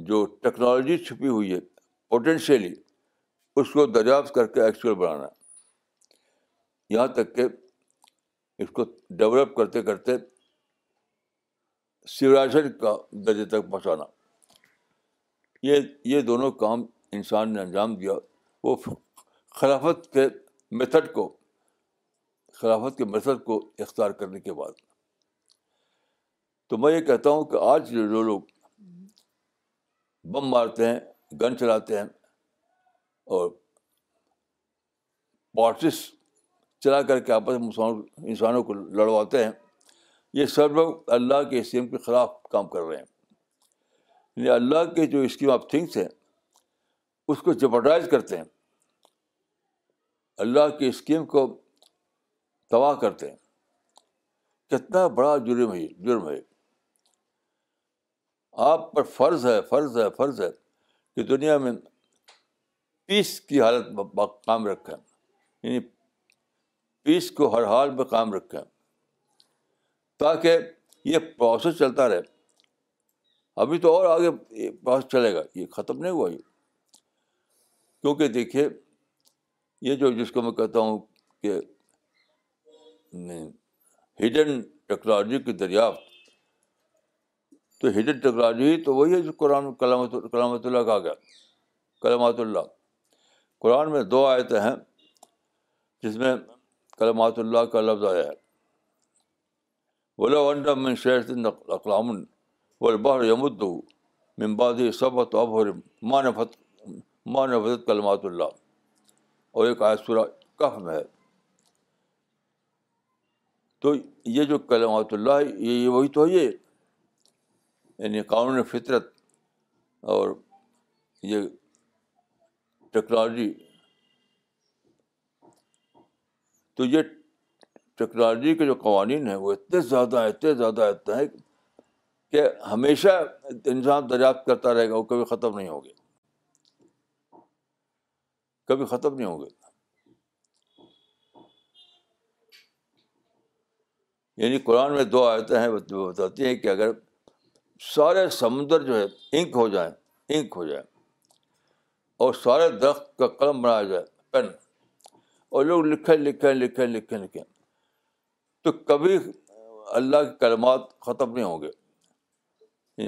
جو ٹیکنالوجی چھپی ہوئی ہے پوٹینشیلی اس کو دریافت کر کے ایکچوئل بنانا یہاں تک کہ اس کو ڈیولپ کرتے کرتے سولاشن کا درجے تک پہنچانا یہ یہ دونوں کام انسان نے انجام دیا وہ خلافت کے میتھڈ کو خلافت کے میتھڈ کو اختیار کرنے کے بعد تو میں یہ کہتا ہوں کہ آج جو لوگ بم مارتے ہیں گن چلاتے ہیں اور پارٹیس چلا کر کے آپس میں انسانوں کو لڑواتے ہیں یہ سب لوگ اللہ کے اسیم کے خلاف کام کر رہے ہیں یعنی اللہ کے جو اسکیم آف تھنگس ہیں اس کو جبرڈائز کرتے ہیں اللہ کی اسکیم کو تباہ کرتے ہیں کتنا بڑا جرم ہے جرم ہے آپ پر فرض ہے فرض ہے فرض ہے کہ دنیا میں پیس کی حالت قائم رکھیں یعنی پیس کو ہر حال میں قائم رکھیں تاکہ یہ پروسیس چلتا رہے ابھی تو اور آگے پاس چلے گا یہ ختم نہیں ہوا یہ کیونکہ دیکھیے یہ جو جس کو میں کہتا ہوں کہ ہڈن ٹیکنالوجی کی دریافت تو ہڈن ٹیکنالوجی تو وہی ہے جو قرآن کلامۃ اللہ کا آ گیا کلامات اللہ قرآن میں دو آیتیں ہیں جس میں کلمۃ اللہ کا لفظ آیا ہے بولا اقلام اور بہر عمد ممباد صبت ابھر مان فت مان فضت کلمات اللہ اور ایک سورہ کہ میں ہے تو یہ جو کلمات اللہ ہے یہ وہی تو ہے یہ یعنی قانون فطرت اور یہ ٹیکنالوجی تو یہ ٹیکنالوجی کے جو قوانین ہیں وہ اتنے زیادہ اتنے زیادہ آتے ہیں کہ ہمیشہ انسان دریافت کرتا رہے گا وہ کبھی ختم نہیں ہوگی کبھی ختم نہیں ہوگی یعنی قرآن میں دو آیتیں ہیں وہ بتاتی ہیں کہ اگر سارے سمندر جو ہے انک ہو جائیں انک ہو جائیں اور سارے درخت کا قلم بنایا جائے پین اور لوگ لکھیں لکھیں لکھیں لکھیں لکھیں تو کبھی اللہ کے کلمات ختم نہیں ہوں گے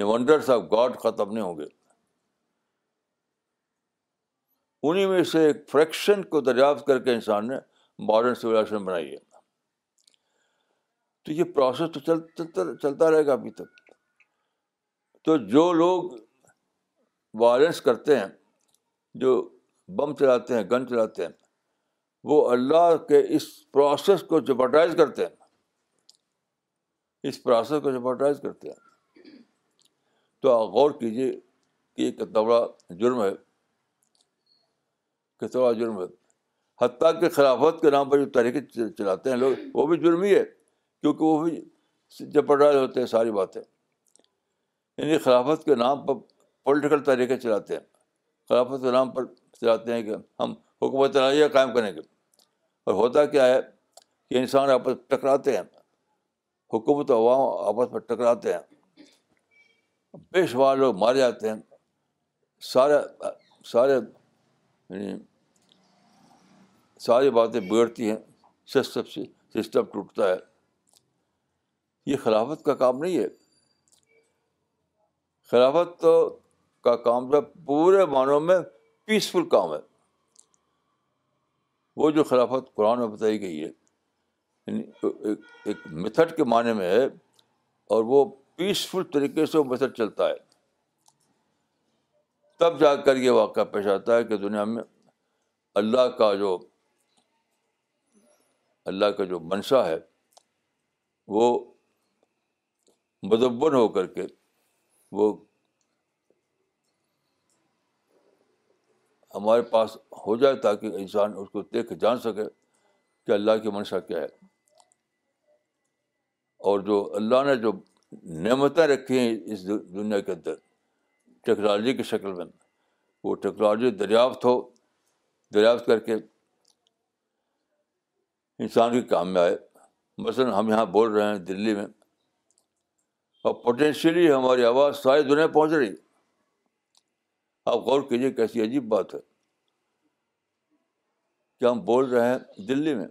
ونڈرس آف گاڈ ختم نہیں ہوں گے انہیں میں سے ایک فریکشن کو دریافت کر کے انسان نے ماڈرن سولیشن بنائی ہے تو یہ پروسیس تو چلتا چلتا رہے گا ابھی تک تو جو لوگ وائلنس کرتے ہیں جو بم چلاتے ہیں گن چلاتے ہیں وہ اللہ کے اس پروسیس کو جپرٹائز کرتے ہیں اس پروسیس کو جپرٹائز کرتے ہیں تو آپ غور کیجیے کہ کتنا بڑا جرم ہے کتنا بڑا جرم ہے حتیٰ کہ خلافت کے نام پر جو طریقے چلاتے ہیں لوگ وہ بھی جرم ہی ہے کیونکہ وہ بھی رہے ہوتے ہیں ساری باتیں یعنی خلافت کے نام پر پولیٹیکل طریقے چلاتے ہیں خلافت کے نام پر چلاتے ہیں کہ ہم حکومت علیہ قائم کریں گے اور ہوتا کیا ہے کہ انسان آپس ٹکراتے ہیں حکومت عوام آپس میں ٹکراتے ہیں شمار لوگ مارے جاتے ہیں سارے سارے یعنی ساری باتیں بگڑتی ہیں سسٹم سے سسٹم ٹوٹتا ہے یہ خلافت کا کام نہیں ہے خلافت تو کا کام جو پورے معنوں میں پیسفل کام ہے وہ جو خلافت قرآن میں بتائی گئی ہے یعنی ایک میتھڈ کے معنی میں ہے اور وہ پیسفل طریقے سے وہ میتھڈ چلتا ہے تب جا کر یہ واقعہ پیش آتا ہے کہ دنیا میں اللہ کا جو اللہ کا جو منشا ہے وہ مدبن ہو کر کے وہ ہمارے پاس ہو جائے تاکہ انسان اس کو دیکھ جان سکے کہ اللہ کی منشا کیا ہے اور جو اللہ نے جو نعمتیں رکھی ہیں اس دنیا کے اندر ٹیکنالوجی کی شکل میں وہ ٹیکنالوجی دریافت ہو دریافت کر کے انسان کے کام میں آئے مثلاً ہم یہاں بول رہے ہیں دلی میں اور پوٹینشیلی ہماری آواز ساری دنیا پہنچ رہی آپ غور کیجیے کیسی عجیب بات ہے کہ ہم بول رہے ہیں دلی میں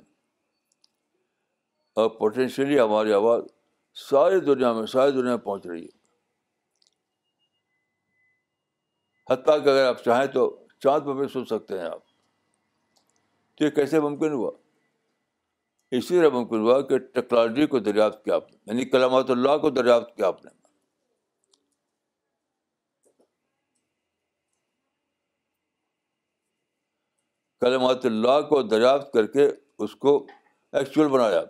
اور پوٹینشیلی ہماری آواز ساری دنیا میں ساری دنیا میں پہنچ رہی ہے حتیٰ کہ اگر آپ چاہیں تو چاند پر بھی سن سکتے ہیں آپ تو یہ کیسے ممکن ہوا اسی طرح ممکن ہوا کہ ٹیکنالوجی کو دریافت کیا آپ نے یعنی کلامات اللہ کو دریافت کیا آپ نے کلمات اللہ کو دریافت کر کے اس کو ایکچوئل بنایا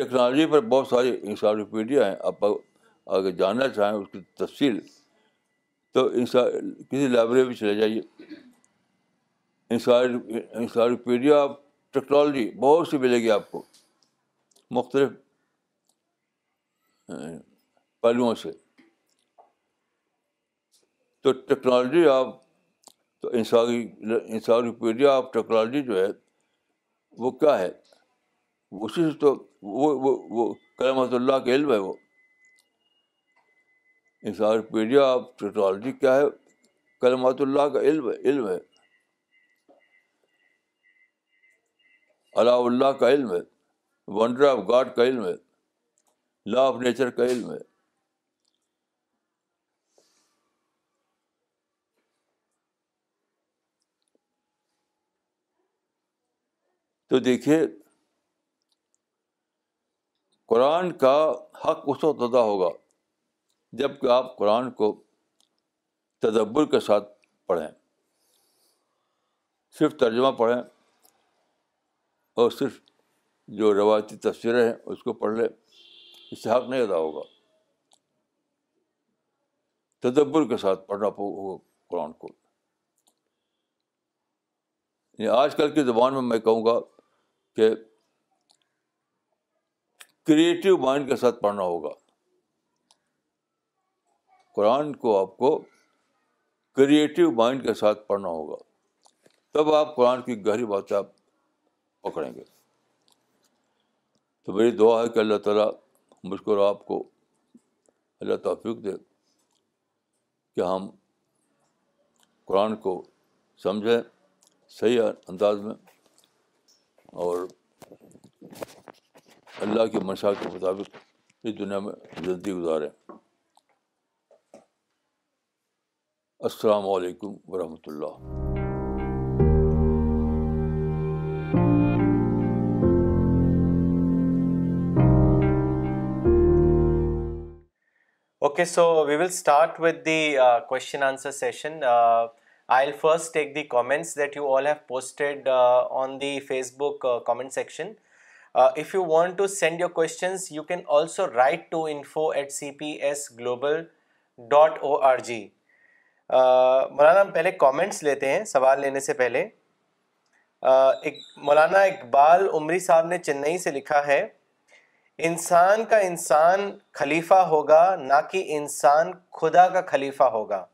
ٹیکنالوجی پر بہت ساری انسائکلوپیڈیا ہیں آپ اگر جاننا چاہیں اس کی تفصیل تو انسا کسی لائبریری میں چلے جائیے انسائکلوپیڈیا آف ٹیکنالوجی بہت سی ملے گی آپ کو مختلف پہلوؤں سے تو ٹیکنالوجی آپ تو انسائکلوپیڈیا آف ٹیکنالوجی جو ہے وہ کیا ہے اسی سے تو وہ وہ وہ کلمۃ اللہ کا علم ہے وہ انسائکلوپیڈیا آف ٹیکنالوجی کیا ہے کلمات اللہ کا علم علم ہے علاء اللہ کا علم ہے ونڈر آف گاڈ کا علم ہے لا آف نیچر کا علم ہے تو دیکھیے قرآن کا حق اس وقت ادا ہوگا جب کہ آپ قرآن کو تدبر کے ساتھ پڑھیں صرف ترجمہ پڑھیں اور صرف جو روایتی تفسیریں ہیں اس کو پڑھ لیں اس سے حق نہیں ادا ہوگا تدبر کے ساتھ پڑھنا قرآن کو یعنی آج کل کی زبان میں میں کہوں گا کہ کریٹو مائنڈ کے ساتھ پڑھنا ہوگا قرآن کو آپ کو کریٹو مائنڈ کے ساتھ پڑھنا ہوگا تب آپ قرآن کی گہری آپ پکڑیں گے تو میری دعا ہے کہ اللہ تعالیٰ مجھ کو آپ کو اللہ توفیق دے کہ ہم قرآن کو سمجھیں صحیح انداز میں اور اللہ کی منشا کے مطابق اس دنیا میں زندگی گزاریں السلام علیکم و رحمت اللہ okay so we will start with the question answer session on the Facebook comment section if you want to send your questions you can also write to info at C P S global dot O R G مولانا ہم پہلے comments لیتے ہیں سوال لینے سے پہلے اک مولانا اقبال عمری صاحب نے چنئی سے لکھا ہے انسان کا انسان خلیفہ ہوگا نہ کہ انسان خدا کا خلیفہ ہوگا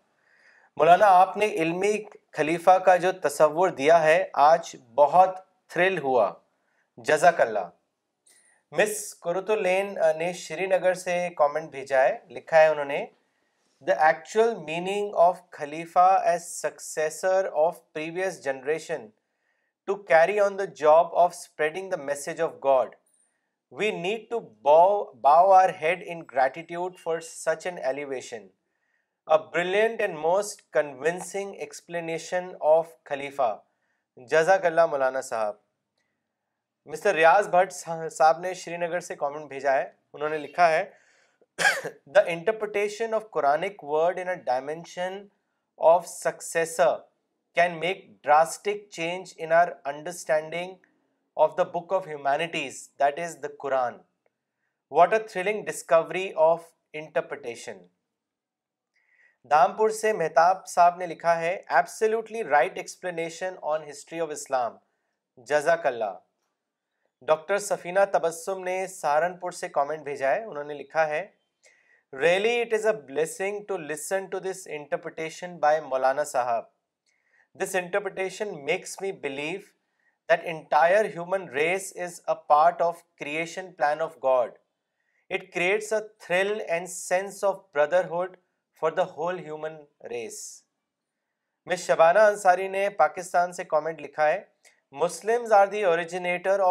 مولانا آپ نے علمی خلیفہ کا جو تصور دیا ہے آج بہت تھرل ہوا جزاک اللہ مس کرت الین نے شری نگر سے کامنٹ بھیجا ہے لکھا ہے انہوں نے دا ایکچوئل میننگ آف خلیفہ as successor of previous generation to carry on the job of spreading the message of God we need to bow our head in gratitude for such an elevation a brilliant and most convincing explanation of خلیفہ جزاک اللہ مولانا صاحب mister ریاض بھٹ صاحب نے شری نگر سے comment بھیجا ہے انہوں نے لکھا ہے the interpretation of Quranic word in dimension of successor can make drastic change in our understanding of the book of humanities that is the Quran what a thrilling discovery of interpretation Dhampur سے مہتاب صاحب نے لکھا ہے absolutely right explanation on history of Islam جزاک اللہ doctor سفینہ تبسم نے سہارنپور سے comment بھیجا ہے انہوں نے لکھا ہے really it is a blessing to to listen this interpretation by مولانا صاحب this interpretation makes me believe that entire human race is a part of creation plan of God it creates a thrill and sense of brotherhood for the whole human race miss Shabana Ansari نے پاکستان سے comment لکھا ہے جزاک اللہ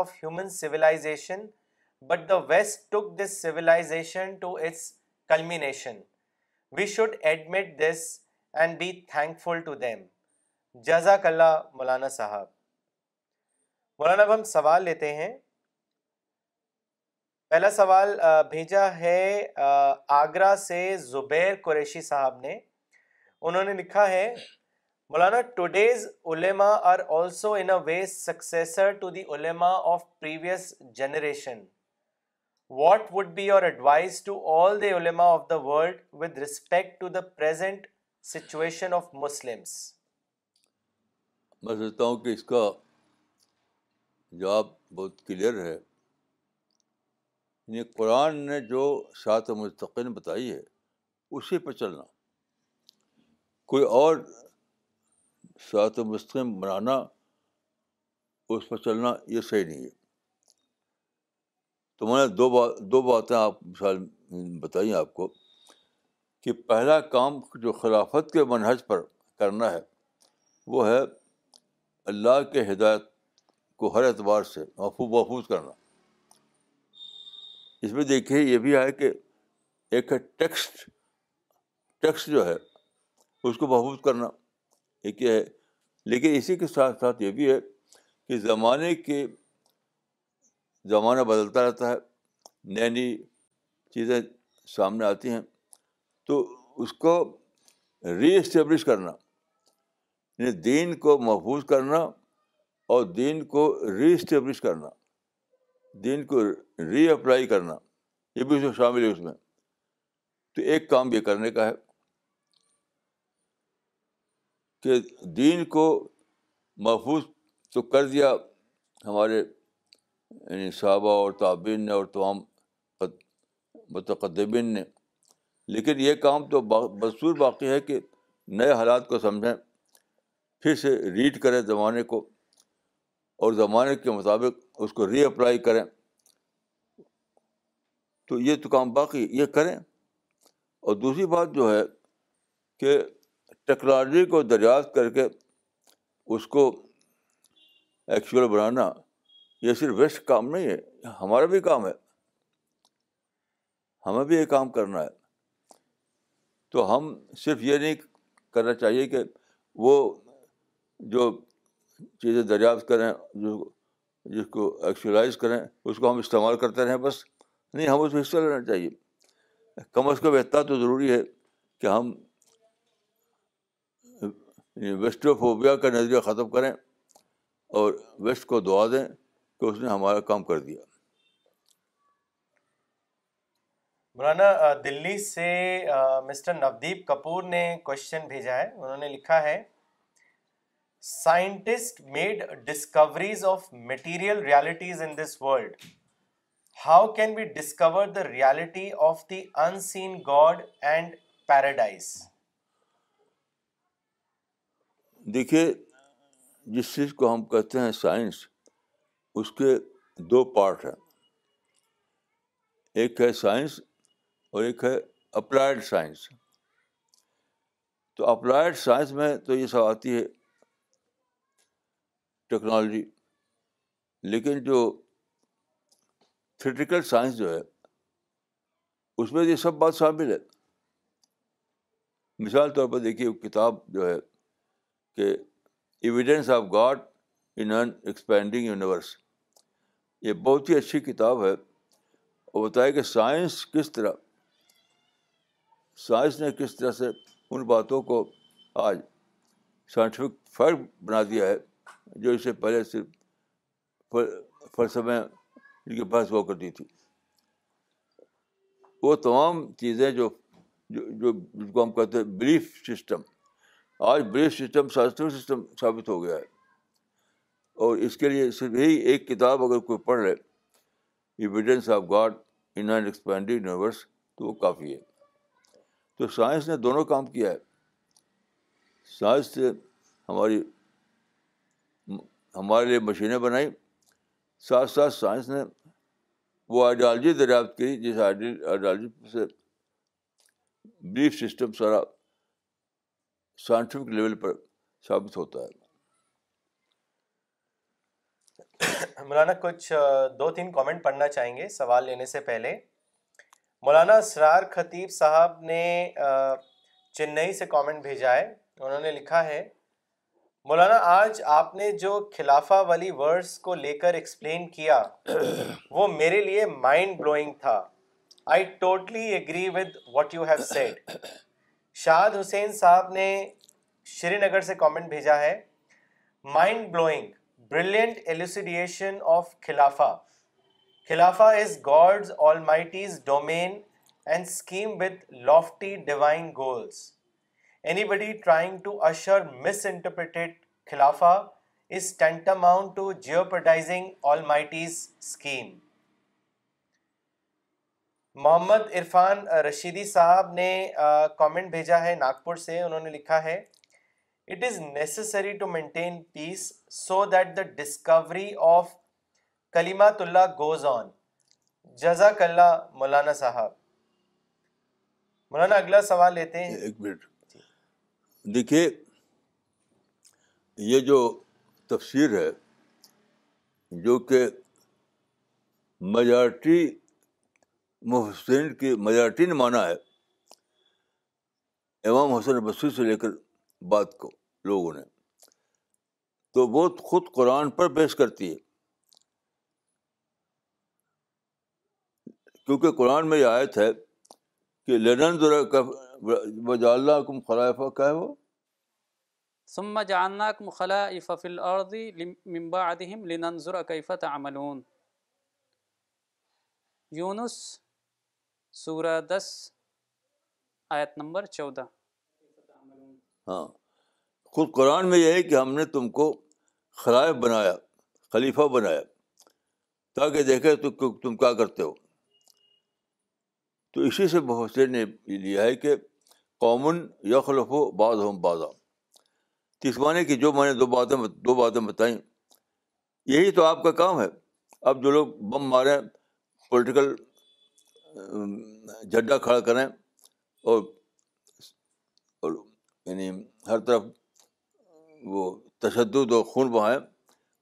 مولانا صاحب مولانا اب ہم سوال لیتے ہیں پہلا سوال بھیجا ہے آگرہ سے زبیر قریشی صاحب نے انہوں نے لکھا ہے مولانا ٹوڈیز علما are also in a way successor to the علما of previous generation what would be your advice to all the علما of the world with respect to the present situation of Muslims میں سمجھتا ہوں کہ اس کا جواب بہت کلیئر ہے یعنی قرآن نے جو شاعت مستقل بتائی ہے اسی پہ چلنا کوئی اور سات مستقم بنانا اس پر چلنا یہ صحیح نہیں ہے تو میں نے دو بات دو باتیں آپ مثال بتائیں آپ کو کہ پہلا کام جو خلافت کے منحج پر کرنا ہے وہ ہے اللہ کے ہدایت کو ہر اعتبار سے محفوظ محفوظ کرنا اس میں دیکھیے یہ بھی ہے کہ ایک ہے ٹیکسٹ ٹیکسٹ جو ہے اس کو محفوظ کرنا ایک یہ ہے لیکن اسی کے ساتھ ساتھ یہ بھی ہے کہ زمانے کے زمانہ بدلتا رہتا ہے نئی نئی چیزیں سامنے آتی ہیں تو اس کو ری اسٹیبلش کرنا یعنی دین کو محفوظ کرنا اور دین کو ری اسٹیبلش کرنا دین کو ری اپلائی کرنا یہ بھی اس میں شامل ہے اس میں تو ایک کام یہ کرنے کا ہے کہ دین کو محفوظ تو کر دیا ہمارے یعنی صحابہ اور تعبین نے اور تمام متقدمین نے لیکن یہ کام تو بصور باقی ہے کہ نئے حالات کو سمجھیں پھر سے ریڈ کریں زمانے کو اور زمانے کے مطابق اس کو ری اپلائی کریں تو یہ تو کام باقی یہ کریں اور دوسری بات جو ہے کہ ٹیکنالوجی کو دریافت کر کے اس کو ایکچوئل بنانا یہ صرف ویسٹ کام نہیں ہے ہمارا بھی کام ہے ہمیں بھی یہ کام کرنا ہے تو ہم صرف یہ نہیں کرنا چاہیے کہ وہ جو چیزیں دریافت کریں جو جس کو ایکچولاز کریں اس کو ہم استعمال کرتے رہیں بس نہیں ہم اس میں حصہ لینا چاہیے کم از کم اتنا تو ضروری ہے کہ ہم ویسٹو کا نظریہ ختم کریں اور ویسٹ کو دعا دیں کہ اس نے ہمارا کام کر دیا مولانا دلی سے مسٹر نودیپ کپور نے کوشچن بھیجا ہے انہوں نے لکھا ہے scientist made discoveries of material realities in this world how can be discover the reality of the unseen God and paradise دیکھیے جس چیز کو ہم کہتے ہیں سائنس اس کے دو پارٹ ہیں ایک ہے سائنس اور ایک ہے اپلائڈ سائنس تو اپلائڈ سائنس میں تو یہ سب آتی ہے ٹیکنالوجی لیکن جو تھریٹیکل سائنس جو ہے اس میں یہ سب بات شامل ہے مثال طور پر دیکھیے کتاب جو ہے کہ evidence of God in expanding universe یہ بہت ہی اچھی کتاب ہے اور بتایا کہ سائنس کس طرح سائنس نے کس طرح سے ان باتوں کو آج سائنٹیفک فرق بنا دیا ہے جو اسے پہلے صرف فلسفے ان کی بحث ہوا کرتی تھی وہ تمام چیزیں جو جو جس کو ہم کہتے ہیں بلیف سسٹم آج بریف سسٹم سائنسٹر سسٹم ثابت ہو گیا ہے اور اس کے لیے صرف یہی ایک کتاب اگر کوئی پڑھ لے evidence of God in and expand universe تو وہ کافی ہے تو سائنس نے دونوں کام کیا ہے سائنس نے ہماری ہمارے لیے مشینیں بنائیں ساتھ ساتھ سائنس نے وہ آئیڈیالوجی دریافت کی جس آئیڈیالوجی سے بریف سسٹم سارا سائنٹیفک لیول پر ثابت ہوتا ہے مولانا کچھ دو تین کامنٹ پڑھنا چاہیں گے سوال لینے سے پہلے مولانا اسرار خطیب صاحب نے چنئی سے کامنٹ بھیجا ہے انہوں نے لکھا ہے مولانا آج آپ نے جو خلافہ والی ورڈس کو لے کر ایکسپلین کیا وہ میرے لیے مائنڈ بلوئنگ تھا I totally agree with what you have said Shad Hussain صاحب نے شری نگر سے کامنٹ بھیجا ہے mind blowing brilliant elucidation of خلافہ خلافہ is God's almighty's domain and scheme with lofty divine goals anybody trying to usher misinterpreted خلافہ as tantamount to jeopardizing almighty's scheme محمد عرفان رشیدی صاحب نے comment بھیجا ہے ناگپور سے انہوں نے لکھا ہے it is necessary to maintain peace so that the discovery of kalimat Allah goes on جزاک اللہ مولانا صاحب مولانا اگلا سوال لیتے ہیں ایک منٹ دیکھیے یہ جو تفسیر ہے جو کہ میجارٹی محسن کی میجارٹی نے مانا ہے امام حسن بصری سے لے کر بات کو لوگوں نے تو وہ خود قرآن پر پیش کرتی ہے کیونکہ قرآن میں یہ آیت ہے کہ لنن وجا اللہ کم خلائفہ کا ہے وہ ثم جعلناكم خلائف في الارض من بعدهم لننظر كيف تعملون یونس سورہ دس آیت نمبر چودہ ہاں خود قرآن میں یہ ہے کہ ہم نے تم کو خلائف بنایا خلیفہ بنایا تاکہ دیکھے تو تم کیا کرتے ہو تو اسی سے بہت سے یہ لیا ہے کہ قومن یخلف ہو بعض ہوم تیس معنی کی جو میں نے دو باتیں دو باتیں بتائیں یہی تو آپ کا کام ہے اب جو لوگ بم مارے پولیٹیکل جھڈا کھڑا کریں اور اور یعنی ہر طرف وہ تشدد اور خون بہائیں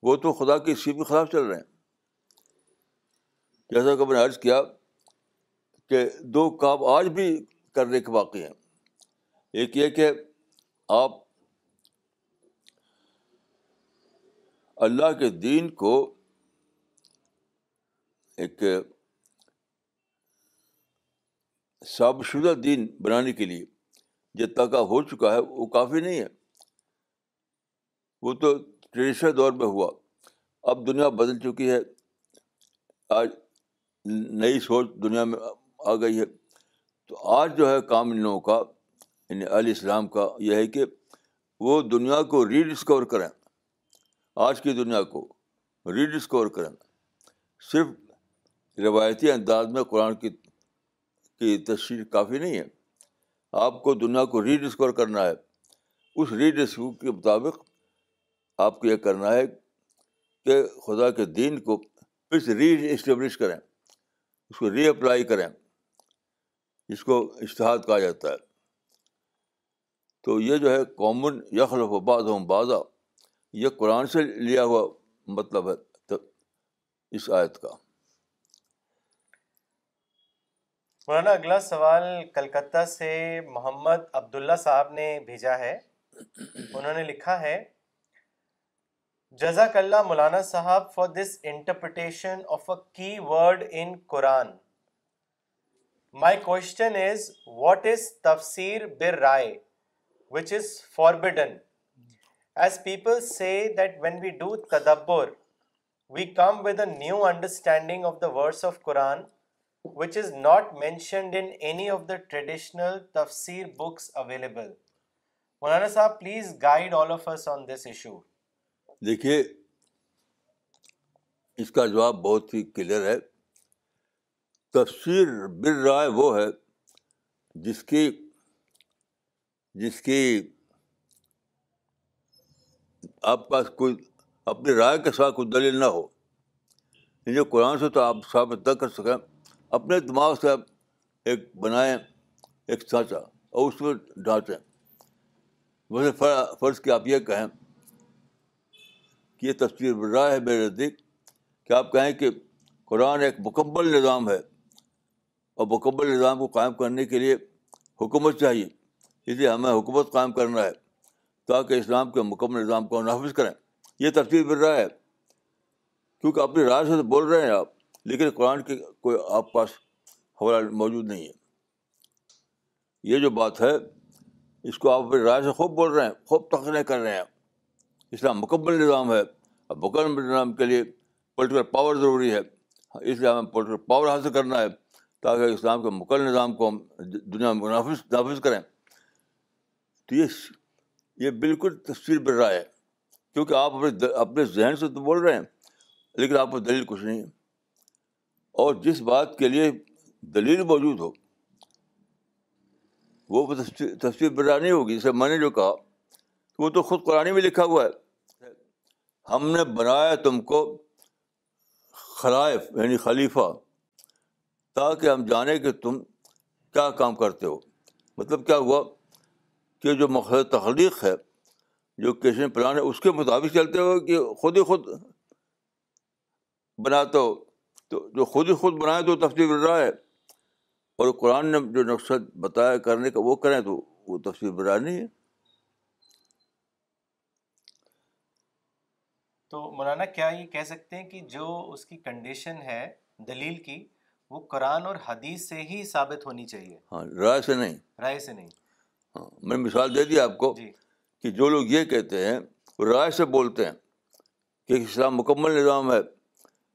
وہ تو خدا کی سیپ کے خلاف چل رہے ہیں جیسا کہ میں نے عرض کیا کہ دو کام آج بھی کرنے کے واقعی ہیں ایک یہ کہ آپ اللہ کے دین کو ایک صاب شدہ دین بنانے کے لیے جتنا کا ہو چکا ہے وہ کافی نہیں ہے وہ تو ٹریڈیشنل دور میں ہوا اب دنیا بدل چکی ہے آج نئی سوچ دنیا میں آ گئی ہے تو آج جو ہے کام ان لوگوں کا یعنی علیہ السلام کا یہ ہے کہ وہ دنیا کو ری ڈسکور کریں آج کی دنیا کو ری ڈسکور کریں صرف روایتی انداز میں قرآن کی تشہیر کافی نہیں ہے آپ کو دنیا کو ری ڈسکور کرنا ہے اس ری ڈسکور کے مطابق آپ کو یہ کرنا ہے کہ خدا کے دین کو پھر سے ری اسٹیبلش کریں اس کو ری اپلائی کریں اس کو اشتہاد کہا جاتا ہے تو یہ جو ہے کامن یخلف و بعض وضا یہ قرآن سے لیا ہوا مطلب ہے اس آیت کا مولانا اگلا سوال کلکتہ سے محمد عبداللہ صاحب نے بھیجا ہے انہوں نے لکھا ہے جزاک اللہ مولانا صاحب for this interpretation of a key word in Quran my question is what is تفسیر بر رائے which is as people say that when we do تدبر we come with a new understanding of the words of Quran which is not mentioned in any of the traditional تفسیر books available مولانا صاحب please guide all of on this issue دیکھیے اس کا جواب بہت ہی clear ہے تفسیر بر رائے وہ ہے جس کی جس کی آپ پاس کوئی اپنی رائے کے ساتھ کوئی دلیل نہ ہو جو قرآن سے تو آپ ثابت نہ کر سکیں اپنے دماغ سے ایک بنائیں ایک سانچا اور اس میں ڈانٹیں ویسے فرض کہ آپ یہ کہیں کہ یہ تصویر بڑھ رہا ہے میرے نزدیک کہ آپ کہیں کہ قرآن ایک مکمل نظام ہے اور مکمل نظام کو قائم کرنے کے لیے حکومت چاہیے اس لیے ہمیں حکومت قائم کرنا ہے تاکہ اسلام کے مکمل نظام کو نافذ کریں یہ تصویر بڑھ رہا ہے کیونکہ اپنی رائے سے بول رہے ہیں آپ لیکن قرآن کے کوئی آپ پاس حوالہ موجود نہیں ہے یہ جو بات ہے اس کو آپ رائے سے خوب بول رہے ہیں خوب تخلیق کر رہے ہیں اسلام مکمل نظام ہے اب مکمل نظام کے لیے پولیٹیکل پاور ضروری ہے اس لیے ہمیں پولیٹیکل پاور حاصل کرنا ہے تاکہ اسلام کے مکمل نظام کو ہم دنیا میں نافذ نافذ کریں تو یہ یہ بالکل تفصیل رہا ہے کیونکہ آپ اپنے اپنے ذہن سے تو بول رہے ہیں لیکن آپ کو دلیل کچھ نہیں ہے اور جس بات کے لیے دلیل موجود ہو وہ تصویر برانی ہوگی جیسے میں نے جو کہا وہ تو خود قرآن میں لکھا ہوا ہے ہم نے بنایا تم کو خلائف یعنی خلیفہ تاکہ ہم جانیں کہ تم کیا کام کرتے ہو مطلب کیا ہوا کہ جو تخلیق ہے جو کشن پلان ہے اس کے مطابق چلتے ہو کہ خود ہی خود بناتے ہو تو جو خود ہی خود بنائے تو رہا ہے اور قرآن نے جو نقصد بتایا کرنے کا وہ کریں تو وہ تفصیل رہا نہیں ہے تو مولانا کیا یہ کہہ سکتے ہیں کہ جو اس کی کنڈیشن ہے دلیل کی وہ قرآن اور حدیث سے ہی ثابت ہونی چاہیے ہاں رائے سے نہیں رائے سے نہیں ہاں میں مثال دے دی آپ کو جی۔ کہ جو لوگ یہ کہتے ہیں وہ رائے سے بولتے ہیں کہ اسلام مکمل نظام ہے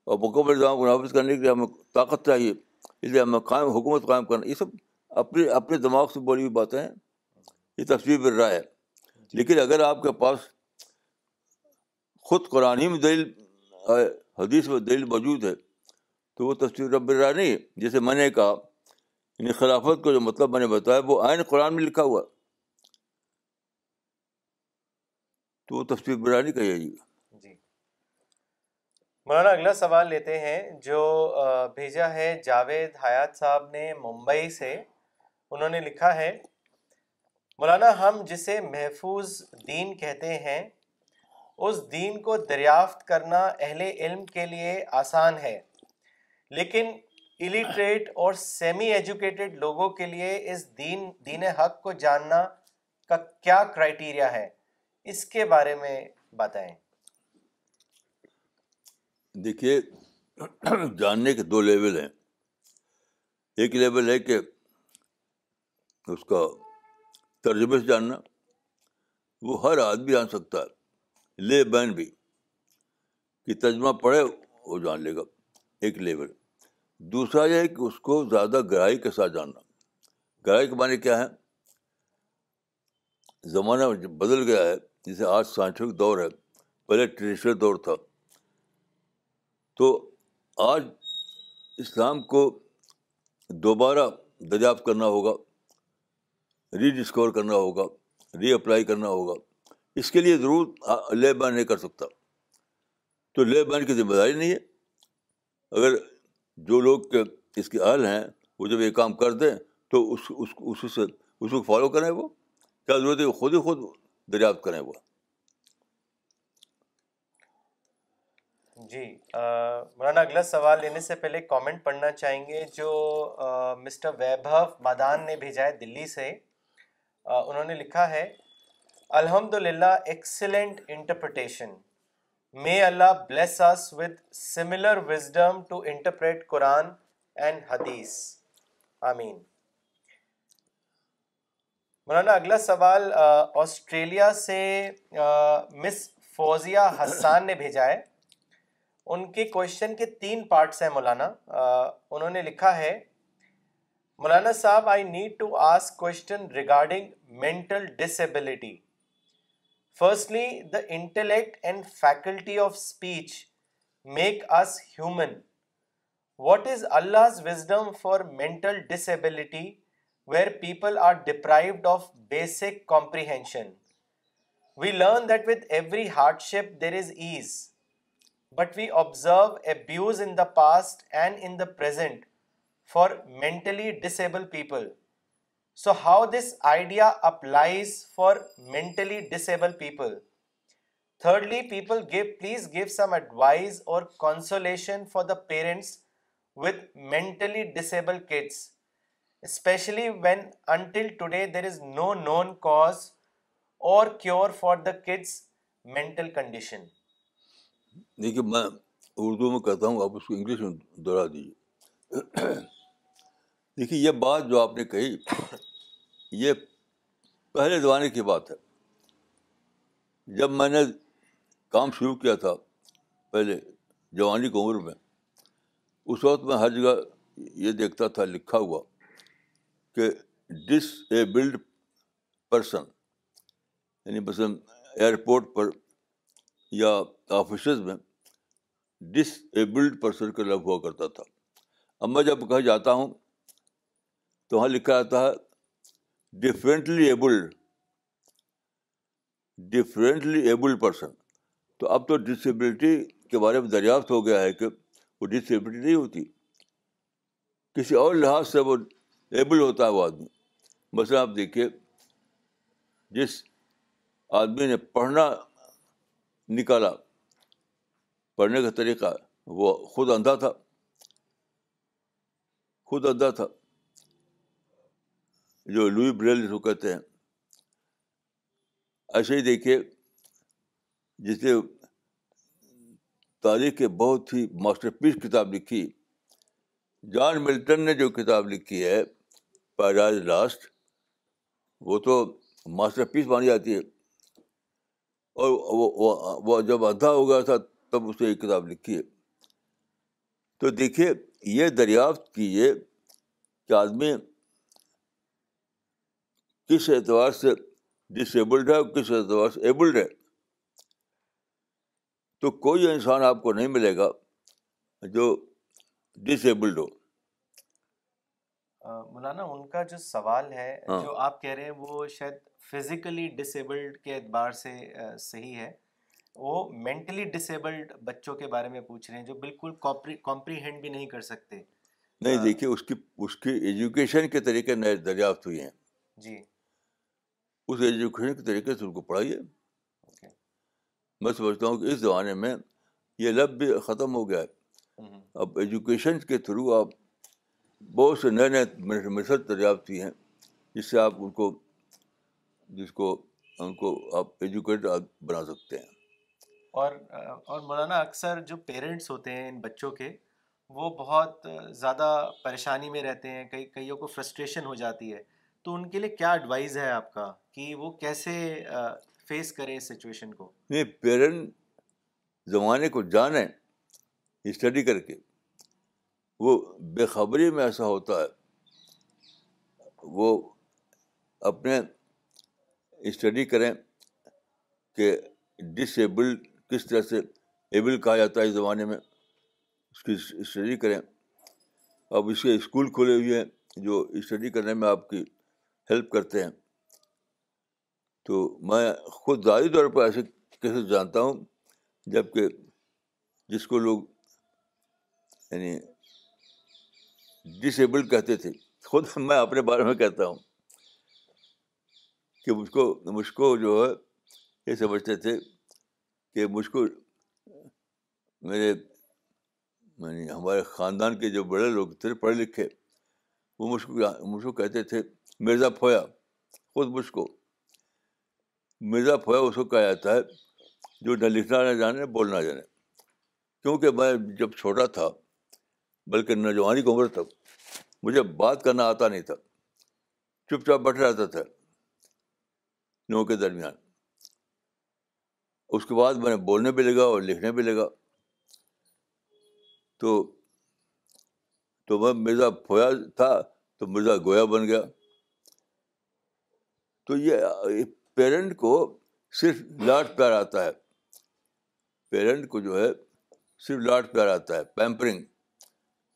اور مکمل نظام کو نافذ کرنے کے لیے ہمیں طاقت چاہیے اس لیے ہمیں قائم حکومت قائم کرنا یہ سب اپنے اپنے دماغ سے بولی ہوئی باتیں ہیں یہ تصویر رہا ہے لیکن اگر آپ کے پاس خود قرآن میں دلیل حدیث میں دلیل موجود ہے تو وہ تصویر رب نہیں جیسے میں نے کہا یعنی خلافت کو جو مطلب میں نے بتایا وہ آئین قرآن میں لکھا ہوا تو وہ تصویر برانی کہی جائے گی مولانا اگلا سوال لیتے ہیں جو بھیجا ہے جاوید حیات صاحب نے ممبئی سے انہوں نے لکھا ہے مولانا ہم جسے محفوظ دین کہتے ہیں اس دین کو دریافت کرنا اہل علم کے لیے آسان ہے لیکن الیٹریٹ اور سیمی ایجوکیٹڈ لوگوں کے لیے اس دین دین حق کو جاننا کا کیا کرائٹیریا ہے اس کے بارے میں بتائیں دیکھیے جاننے کے دو لیول ہیں ایک لیول ہے کہ اس کا ترجمے سے جاننا وہ ہر آدمی جان سکتا ہے لے بین بھی کہ ترجمہ پڑھے وہ جان لے گا ایک لیول دوسرا یہ ہے کہ اس کو زیادہ گہرائی کے ساتھ جاننا گہرائی کے معنی کیا ہے زمانہ بدل گیا ہے جیسے آج سائنٹفک دور ہے پہلے ٹریڈیشنل دور تھا تو آج اسلام کو دوبارہ دریافت کرنا ہوگا ری ڈسکور کرنا ہوگا ری اپلائی کرنا ہوگا اس کے لیے ضرور لے بین نہیں کر سکتا تو لے بین کی ذمہ داری نہیں ہے اگر جو لوگ اس کے اہل ہیں وہ جب یہ کام کر دیں تو اس اس سے اس کو فالو کریں وہ کیا ضرورت ہے وہ خود ہی خود دریافت کریں وہ جی مولانا اگلا سوال لینے سے پہلے کامنٹ پڑھنا چاہیں گے جو مسٹر ویبھو مادان نے بھیجا ہے دلی سے انہوں نے لکھا ہے الحمد للہ excellent interpretation may Allah bless us with similar wisdom to interpret Quran and حدیث آمین مولانا اگلا سوال آسٹریلیا سے مس فوزیا حسان نے بھیجا ہے ان کے کوشچن کے تین پارٹس ہیں مولانا انہوں نے لکھا ہے مولانا صاحب I need to ask question regarding mental disability firstly the intellect and faculty of speech make us human what is Allah wisdom for mental disability where people are deprived of basic comprehension we learn that with every hardship there is ease but we observe abuse in the past and in the present for mentally disabled people. So how this idea applies for mentally disabled people? Thirdly, people please give some advice or consolation for the parents with mentally disabled kids, especially when until today there is no known cause or cure for the kids' mental condition. دیکھیے میں اردو میں کہتا ہوں آپ اس کو English میں دوہرا دیجیے دیکھیے یہ بات جو آپ نے کہی یہ پہلے زمانے کی بات ہے جب میں نے کام شروع کیا تھا پہلے جوانی کی عمر میں اس وقت میں ہر جگہ یہ دیکھتا تھا لکھا ہوا کہ ڈس ایبلڈ پرسن یعنی مثلاً ایئرپورٹ پر یا آفیسز میں ڈس ایبلڈ پرسن کا لفظ ہوا کرتا تھا اب میں جب کہا جاتا ہوں تو وہاں لکھا جاتا ہے differently abled differently abled person تو اب تو ڈسیبلٹی کے بارے میں دریافت ہو گیا ہے کہ وہ ڈسیبلٹی نہیں ہوتی کسی اور لحاظ سے وہ ایبل ہوتا ہے وہ آدمی مثلاً آپ دیکھیے جس آدمی نے پڑھنا نکالا پڑھنے کا طریقہ وہ خود اندھا تھا خود اندھا تھا جو لوئی بریل کو کہتے ہیں ایسے ہی دیکھیے جس نے تاریخ کے بہت ہی ماسٹر پیس کتاب لکھی جان ملٹن نے جو کتاب لکھی ہے پیراج لاسٹ وہ تو ماسٹر پیس مانی جاتی ہے اور وہ جب ادھا ہو گیا تھا تب اس نے یہ کتاب لکھی ہے تو دیکھیے یہ دریافت کیجیے کہ آدمی کس اعتبار سے ڈسیبلڈ ہے اور کس اعتبار سے ایبلڈ ہے تو کوئی انسان آپ کو نہیں ملے گا جو ڈسیبلڈ ہو مولانا ان کا جو سوال ہے ہاں۔ جو آپ کہہ رہے ہیں وہ شاید فزیکلی ڈسیبلڈ کے اعتبار سے صحیح ہے وہ مینٹلی ڈسیبلڈ بچوں کے بارے میں پوچھ رہے ہیں جو بالکل کمپریہینڈ بھی نہیں کر سکتے نہیں دیکھیے اس کی اس کی ایجوکیشن کے طریقے نئے دریافت ہوئی ہیں جی اس ایجوکیشن کے طریقے سے ان کو پڑھائیے میں سمجھتا ہوں کہ اس زمانے میں یہ لب بھی ختم ہو گیا ہے اب ایجوکیشن کے تھرو آپ بہت سے نئے نئے مثر دریافت ہیں جس سے آپ ان کو جس کو ان کو آپ ایجوکیٹ بنا سکتے ہیں اور اور مولانا اکثر جو پیرنٹس ہوتے ہیں ان بچوں کے وہ بہت زیادہ پریشانی میں رہتے ہیں کئی کئیوں کو فرسٹریشن ہو جاتی ہے تو ان کے لیے کیا ایڈوائز ہے آپ کا کہ وہ کیسے فیس کریں اس سچویشن کو نہیں پیرنٹ زمانے کو جانیں اسٹڈی کر کے وہ بے خبری میں ایسا ہوتا ہے وہ اپنے اسٹڈی کریں کہ ڈس ایبل کس طرح سے ایبل کہا جاتا ہے اس زمانے میں اس کی اسٹڈی کریں اب اس کے اسکول کھلے ہوئے ہیں جو اسٹڈی کرنے میں آپ کی ہیلپ کرتے ہیں تو میں خود ذاتی طور پر ایسے کیسے جانتا ہوں جب کہ جس کو لوگ یعنی ڈسیبل کہتے تھے خود میں اپنے بارے میں کہتا ہوں کہ مجھ کو مجھ کو جو ہے یہ سمجھتے تھے کہ مجھ کو میرے یعنی ہمارے خاندان کے جو بڑے لوگ تھے پڑھے لکھے وہ مجھ کو مجھ کو کہتے تھے مرزا پھویا خود مجھ کو مرزا پھویا اس کو کہا جاتا ہے جو نہ لکھنا نہ جانے بولنا جانے کیونکہ میں جب چھوٹا تھا بلکہ نوجوانی کی عمر تک مجھے بات کرنا آتا نہیں تھا چپ چاپ بیٹھا رہتا تھا نو کے درمیان اس کے بعد میں نے بولنے بھی لگا اور لکھنے بھی لگا تو تو میں مرزا پھویا تھا تو مرزا گویا بن گیا تو یہ پیرنٹ کو صرف لاٹ پیار آتا ہے پیرنٹ کو جو ہے صرف لاٹ پیار آتا ہے پیمپرنگ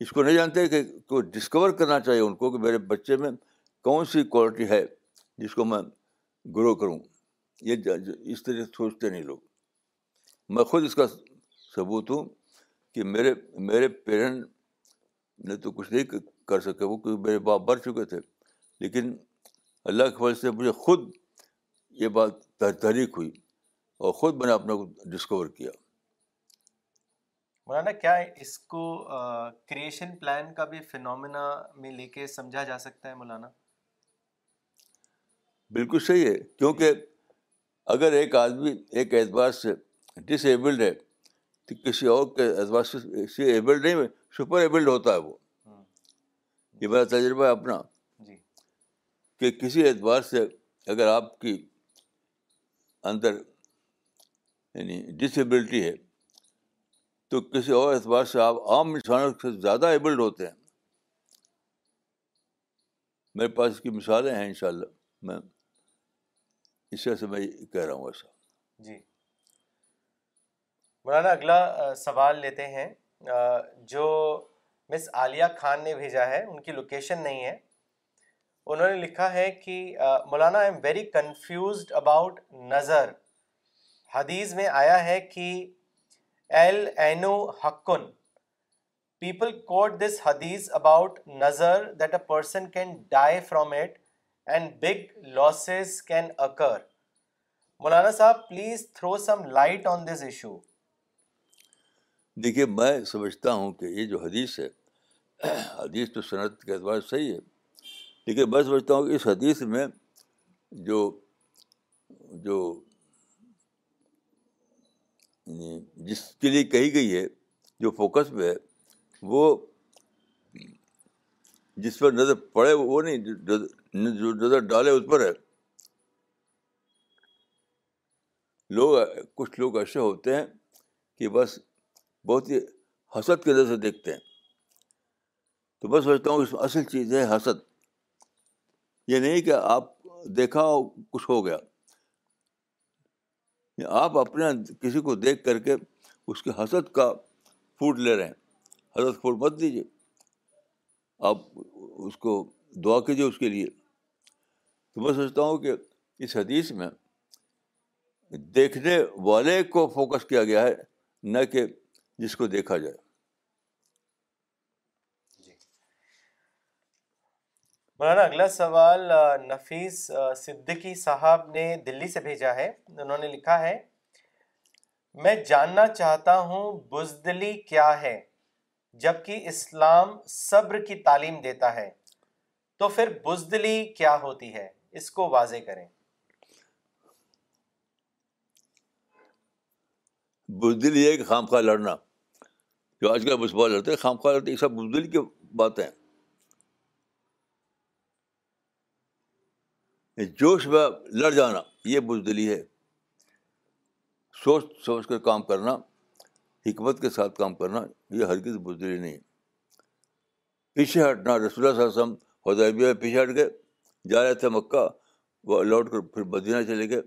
اس کو نہیں جانتے کہ کوئی ڈسکور کرنا چاہیے ان کو کہ میرے بچے میں کون سی کوالٹی ہے جس کو میں گرو کروں یہ اس طرح سوچتے نہیں لوگ میں خود اس کا ثبوت ہوں کہ میرے میرے پیرنٹ نے تو کچھ نہیں کر سکے وہ کیونکہ میرے باپ بڑھ چکے تھے لیکن اللہ کے فضل سے مجھے خود یہ بات تحریک ہوئی اور خود میں نے اپنے کو ڈسکور کیا مولانا کیا ہے اس کو کریشن پلان کا بھی فنومنا میں لے کے سمجھا جا سکتا ہے مولانا بالکل صحیح ہے کیونکہ اگر ایک آدمی ایک اعتبار سے ایبلڈ ہے تو کسی اور کے اعتبار سے ایبلڈ نہیں سپر ایبلڈ ہوتا ہے وہ یہ میرا تجربہ ہے اپنا جی کہ کسی اعتبار سے اگر آپ کی اندر یعنی ایبلٹی ہے تو کسی اور اعتبار سے آپ عام انسانوں سے زیادہ ایبلڈ ہوتے ہیں میرے پاس اس کی مثالیں ہیں انشاءاللہ میں اس سے میں کہہ رہا ہوں ایسا جی مولانا اگلا سوال لیتے ہیں جو مس عالیہ خان نے بھیجا ہے ان کی لوکیشن نہیں ہے انہوں نے لکھا ہے کہ مولانا I am very confused about نظر حدیث میں آیا ہے کہ ایل اینو ہکن پیپل کوٹ دس حدیث اباؤٹ نظر that a person can die from it and big losses can occur مولانا صاحب please throw some light on this issue دیکھیے میں سمجھتا ہوں کہ یہ جو حدیث ہے حدیث تو صنعت کے اعتبار سے صحیح ہے لیکن میں سمجھتا ہوں کہ اس حدیث میں جو جو جس کے لیے کہی گئی ہے جو فوکس پہ ہے وہ جس پر نظر پڑے وہ نہیں جو نظر ڈالے اس پر ہے لوگ کچھ لوگ ایسے ہوتے ہیں کہ بس بہت ہی حسد کے نظر سے دیکھتے ہیں تو میں سمجھتا ہوں اس میں اصل چیز ہے حسد یہ نہیں کہ آپ دیکھا کچھ ہو گیا آپ اپنے کسی کو دیکھ کر کے اس کی حسد کا پھوٹ لے رہے ہیں حسد پھوٹ مت دیجیے آپ اس کو دعا کیجیے اس کے لیے تو میں سوچتا ہوں کہ اس حدیث میں دیکھنے والے کو فوکس کیا گیا ہے نہ کہ جس کو دیکھا جائے مولانا اگلا سوال نفیس صدقی صاحب نے دلی سے بھیجا ہے انہوں نے لکھا ہے میں جاننا چاہتا ہوں بزدلی کیا ہے جبکہ اسلام صبر کی تعلیم دیتا ہے تو پھر بزدلی کیا ہوتی ہے اس کو واضح کریں بزدلی ہے کہ خامخواہ لڑنا جو آج کل لڑتے ہیں خامخواہ سب بزدلی کی باتیں جوش میں لڑ جانا یہ بزدلی ہے سوچ سوچ کر کام کرنا حکمت کے ساتھ کام کرنا یہ ہرگز بزدلی نہیں پیچھے ہٹنا رسول اللہ صاحب حدیبیہ میں پیچھے ہٹ گئے جا رہے تھے مکہ وہ لوٹ کر پھر مدینہ چلے گئے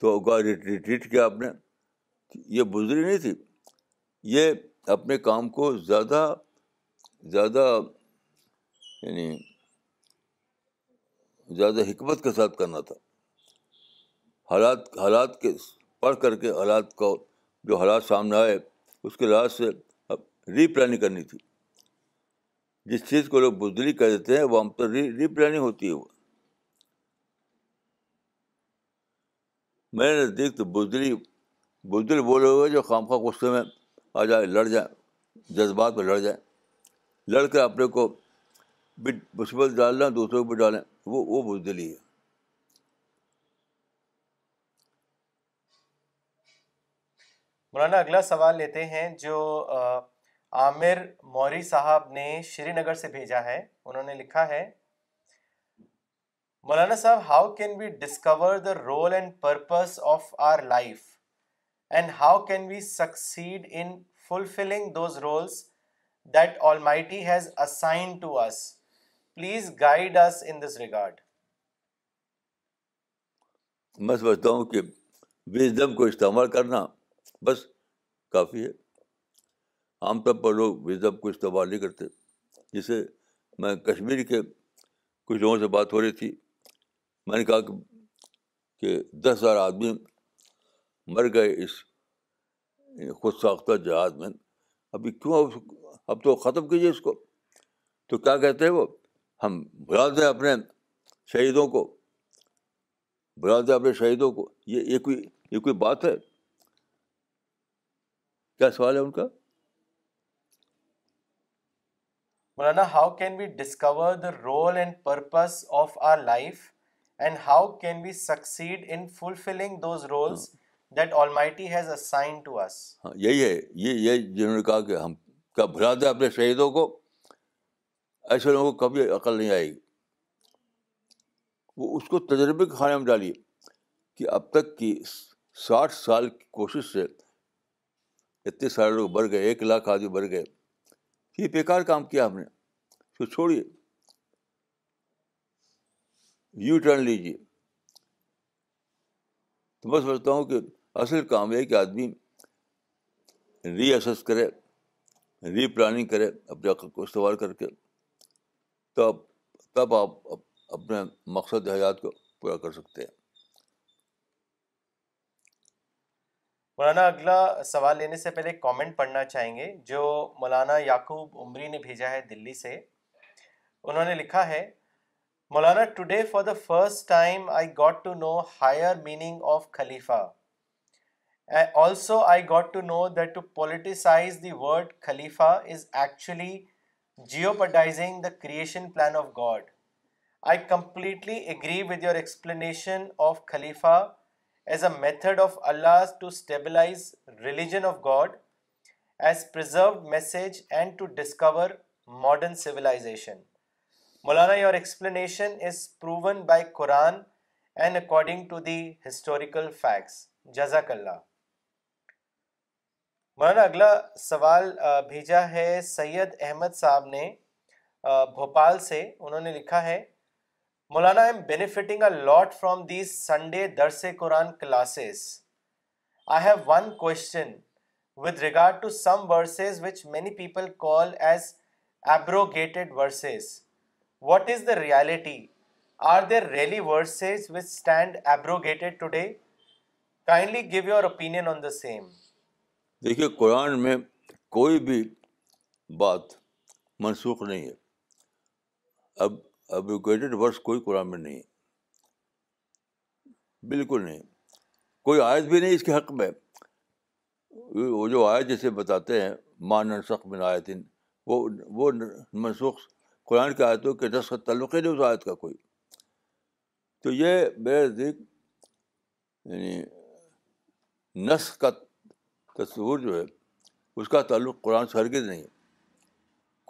تو ریٹریٹ کیا آپ نے یہ بزدلی نہیں تھی یہ اپنے کام کو زیادہ زیادہ یعنی زیادہ حکمت کے ساتھ کرنا تھا حالات حالات کے پڑھ کر کے حالات کو جو حالات سامنے آئے اس کے لحاظ سے ری پلاننگ کرنی تھی جس چیز کو لوگ بزدلی کہہ دیتے ہیں وہ ہم تو ری ری پلاننگ ہوتی ہے وہ میرے نزدیک تو بزدل وہ لوگ ہوئے جو خام خواہ غصے میں آ جائے لڑ جائیں جذبات میں لڑ جائیں لڑ کر اپنے کو مصیبت ڈالنا دوسروں پہ ڈالیں وہ وہ بزدلی ہے مولانا اگلا سوال لیتے ہیں جو عامر موری صاحب نے شری نگر سے بھیجا ہے انہوں نے لکھا ہے مولانا صاحب how can we discover the role and purpose of our life and how can we succeed in fulfilling those roles that almighty has assign to us please guide us in this regard میں سمجھتا ہوں کہ wisdom کو استعمال کرنا بس کافی ہے عام طور پر لوگ وزڈم کو استعمال نہیں کرتے جسے میں کشمیر کے کچھ لوگوں سے بات ہو رہی تھی میں نے کہا کہ دس ہزار آدمی مر گئے اس خود ساختہ جہاد میں ابھی کیوں اب تو ختم کیجیے اس کو تو کیا کہتے ہیں وہ ہم بلا دیں اپنے شہیدوں کو بلا دیں اپنے شہیدوں کو یہ یہ کوئی یہ کوئی بات ہے کیا سوال ہے ان کا مولانا how can we discover the role and purpose of our life and how can we succeed in fulfilling those roles that almighty has assign to us ہاں یہی ہے یہ یہ جنہوں نے کہا کہ ہم کیا بھلا دیں اپنے شہیدوں کو ایسے لوگوں کو کبھی عقل نہیں آئے گی وہ اس کو تجربے کے خانے میں ڈالیے کہ اب تک کی ساٹھ سال کی کوشش سے اتنے سارے لوگ بڑھ گئے ایک لاکھ آدمی بڑھ گئے یہ بیکار کام کیا ہم نے کو چھوڑیے یو ٹرن لیجیے تو میں سمجھتا ہوں کہ اصل کام ہے کہ آدمی ری ایس کرے ری پلاننگ کرے اپنے عقل کو استعمال کر کے تب تب آپ اپنے مقصد حیات کو پورا کر سکتے ہیں مولانا اگلا سوال لینے سے پہلے کامنٹ پڑھنا چاہیں گے جو مولانا یعقوب عمری نے بھیجا ہے دلی سے انہوں نے لکھا ہے مولانا today for the first time I got to know higher meaning of خلیفہ also I got to know that to politicise the word خلیفہ is actually jeopardising the creation plan of God I completely agree with your explanation of خلیفہ as a method of Allah to stabilise religion of God as preserve message and to discover modern civilisation Maulana your explanation is proven by Quran and according to the historical facts جزاک اللہ مولانا اگلا سوال بھیجا ہے سید احمد صاحب نے بھوپال سے انہوں نے لکھا ہے مولانا آئی فرام دیز سنڈے درس Quran classes I have one question with regard to some verses which many people call as abrogated verses what is the reality are there really verses which stand abrogated today kindly give your opinion on the same دیکھیے قرآن میں کوئی بھی بات منسوخ نہیں ہے اب اب ورس کوئی قرآن میں نہیں ہے بالکل نہیں کوئی آیت بھی نہیں اس کے حق میں وہ جو آیت جیسے بتاتے ہیں ماں نسخ میں آیتن وہ وہ منسوخ قرآن کی آیتوں کے نسخ کا تعلق ہی نہیں اس آیت کا کوئی تو یہ بے نزدیک یعنی نسخ کا تصور جو ہے اس کا تعلق قرآن سے ہرگز نہیں ہے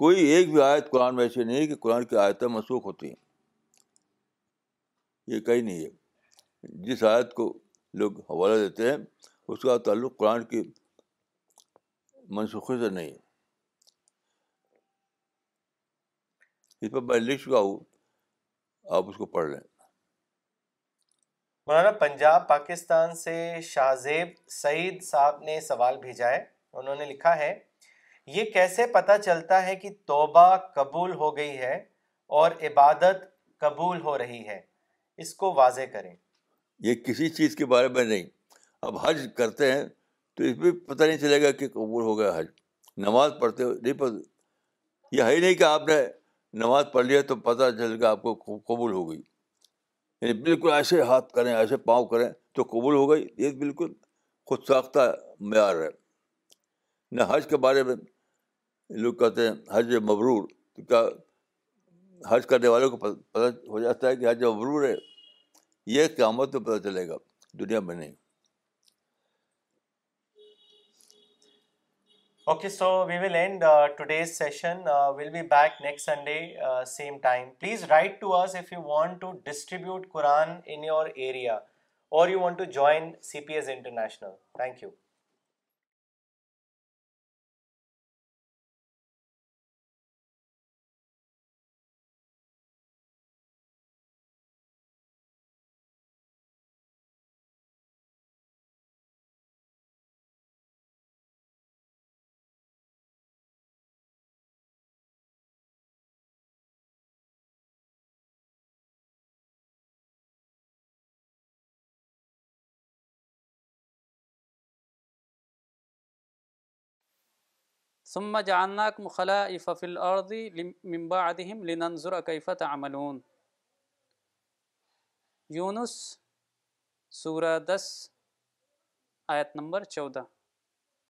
کوئی ایک بھی آیت قرآن میں ایسی نہیں ہے کہ قرآن کی آیتیں منسوخ ہوتی ہیں یہ کہیں نہیں ہے جس آیت کو لوگ حوالہ دیتے ہیں اس کا تعلق قرآن کی منسوخی سے نہیں ہے اس پر میں لکھ چکا ہوں آپ اس کو پڑھ لیں مولانا پنجاب پاکستان سے شاہزیب سعید صاحب نے سوال بھیجا ہے انہوں نے لکھا ہے یہ کیسے پتہ چلتا ہے کہ توبہ قبول ہو گئی ہے اور عبادت قبول ہو رہی ہے اس کو واضح کریں یہ کسی چیز کے بارے میں نہیں اب حج کرتے ہیں تو اس میں پتہ نہیں چلے گا کہ قبول ہو گیا حج نماز پڑھتے ہو نہیں پتہ یہ ہے ہی نہیں کہ آپ نے نماز پڑھ لیا تو پتہ چلے گا آپ کو قبول ہو گئی یعنی بالکل ایسے ہاتھ کریں ایسے پاؤں کریں تو قبول ہو گئی یہ بالکل خود ساختہ معیار ہے نہ حج کے بارے میں لوگ کہتے ہیں حج مبرور تو کیا حج کرنے والوں کو پتہ ہو جاتا ہے کہ حج مبرور ہے یہ قیامت میں پتہ چلے گا دنیا میں نہیں Okay, so we will end uh, today's session. Uh, we'll be back next Sunday, uh, same time. Please write to us if you want to distribute Quran in your area or you want to join CPS International. Thank you. ثم جانناک مخلائف في الارض من بعدهم لننظر كيف تعملون یونس سورہ دس آیت number چودہ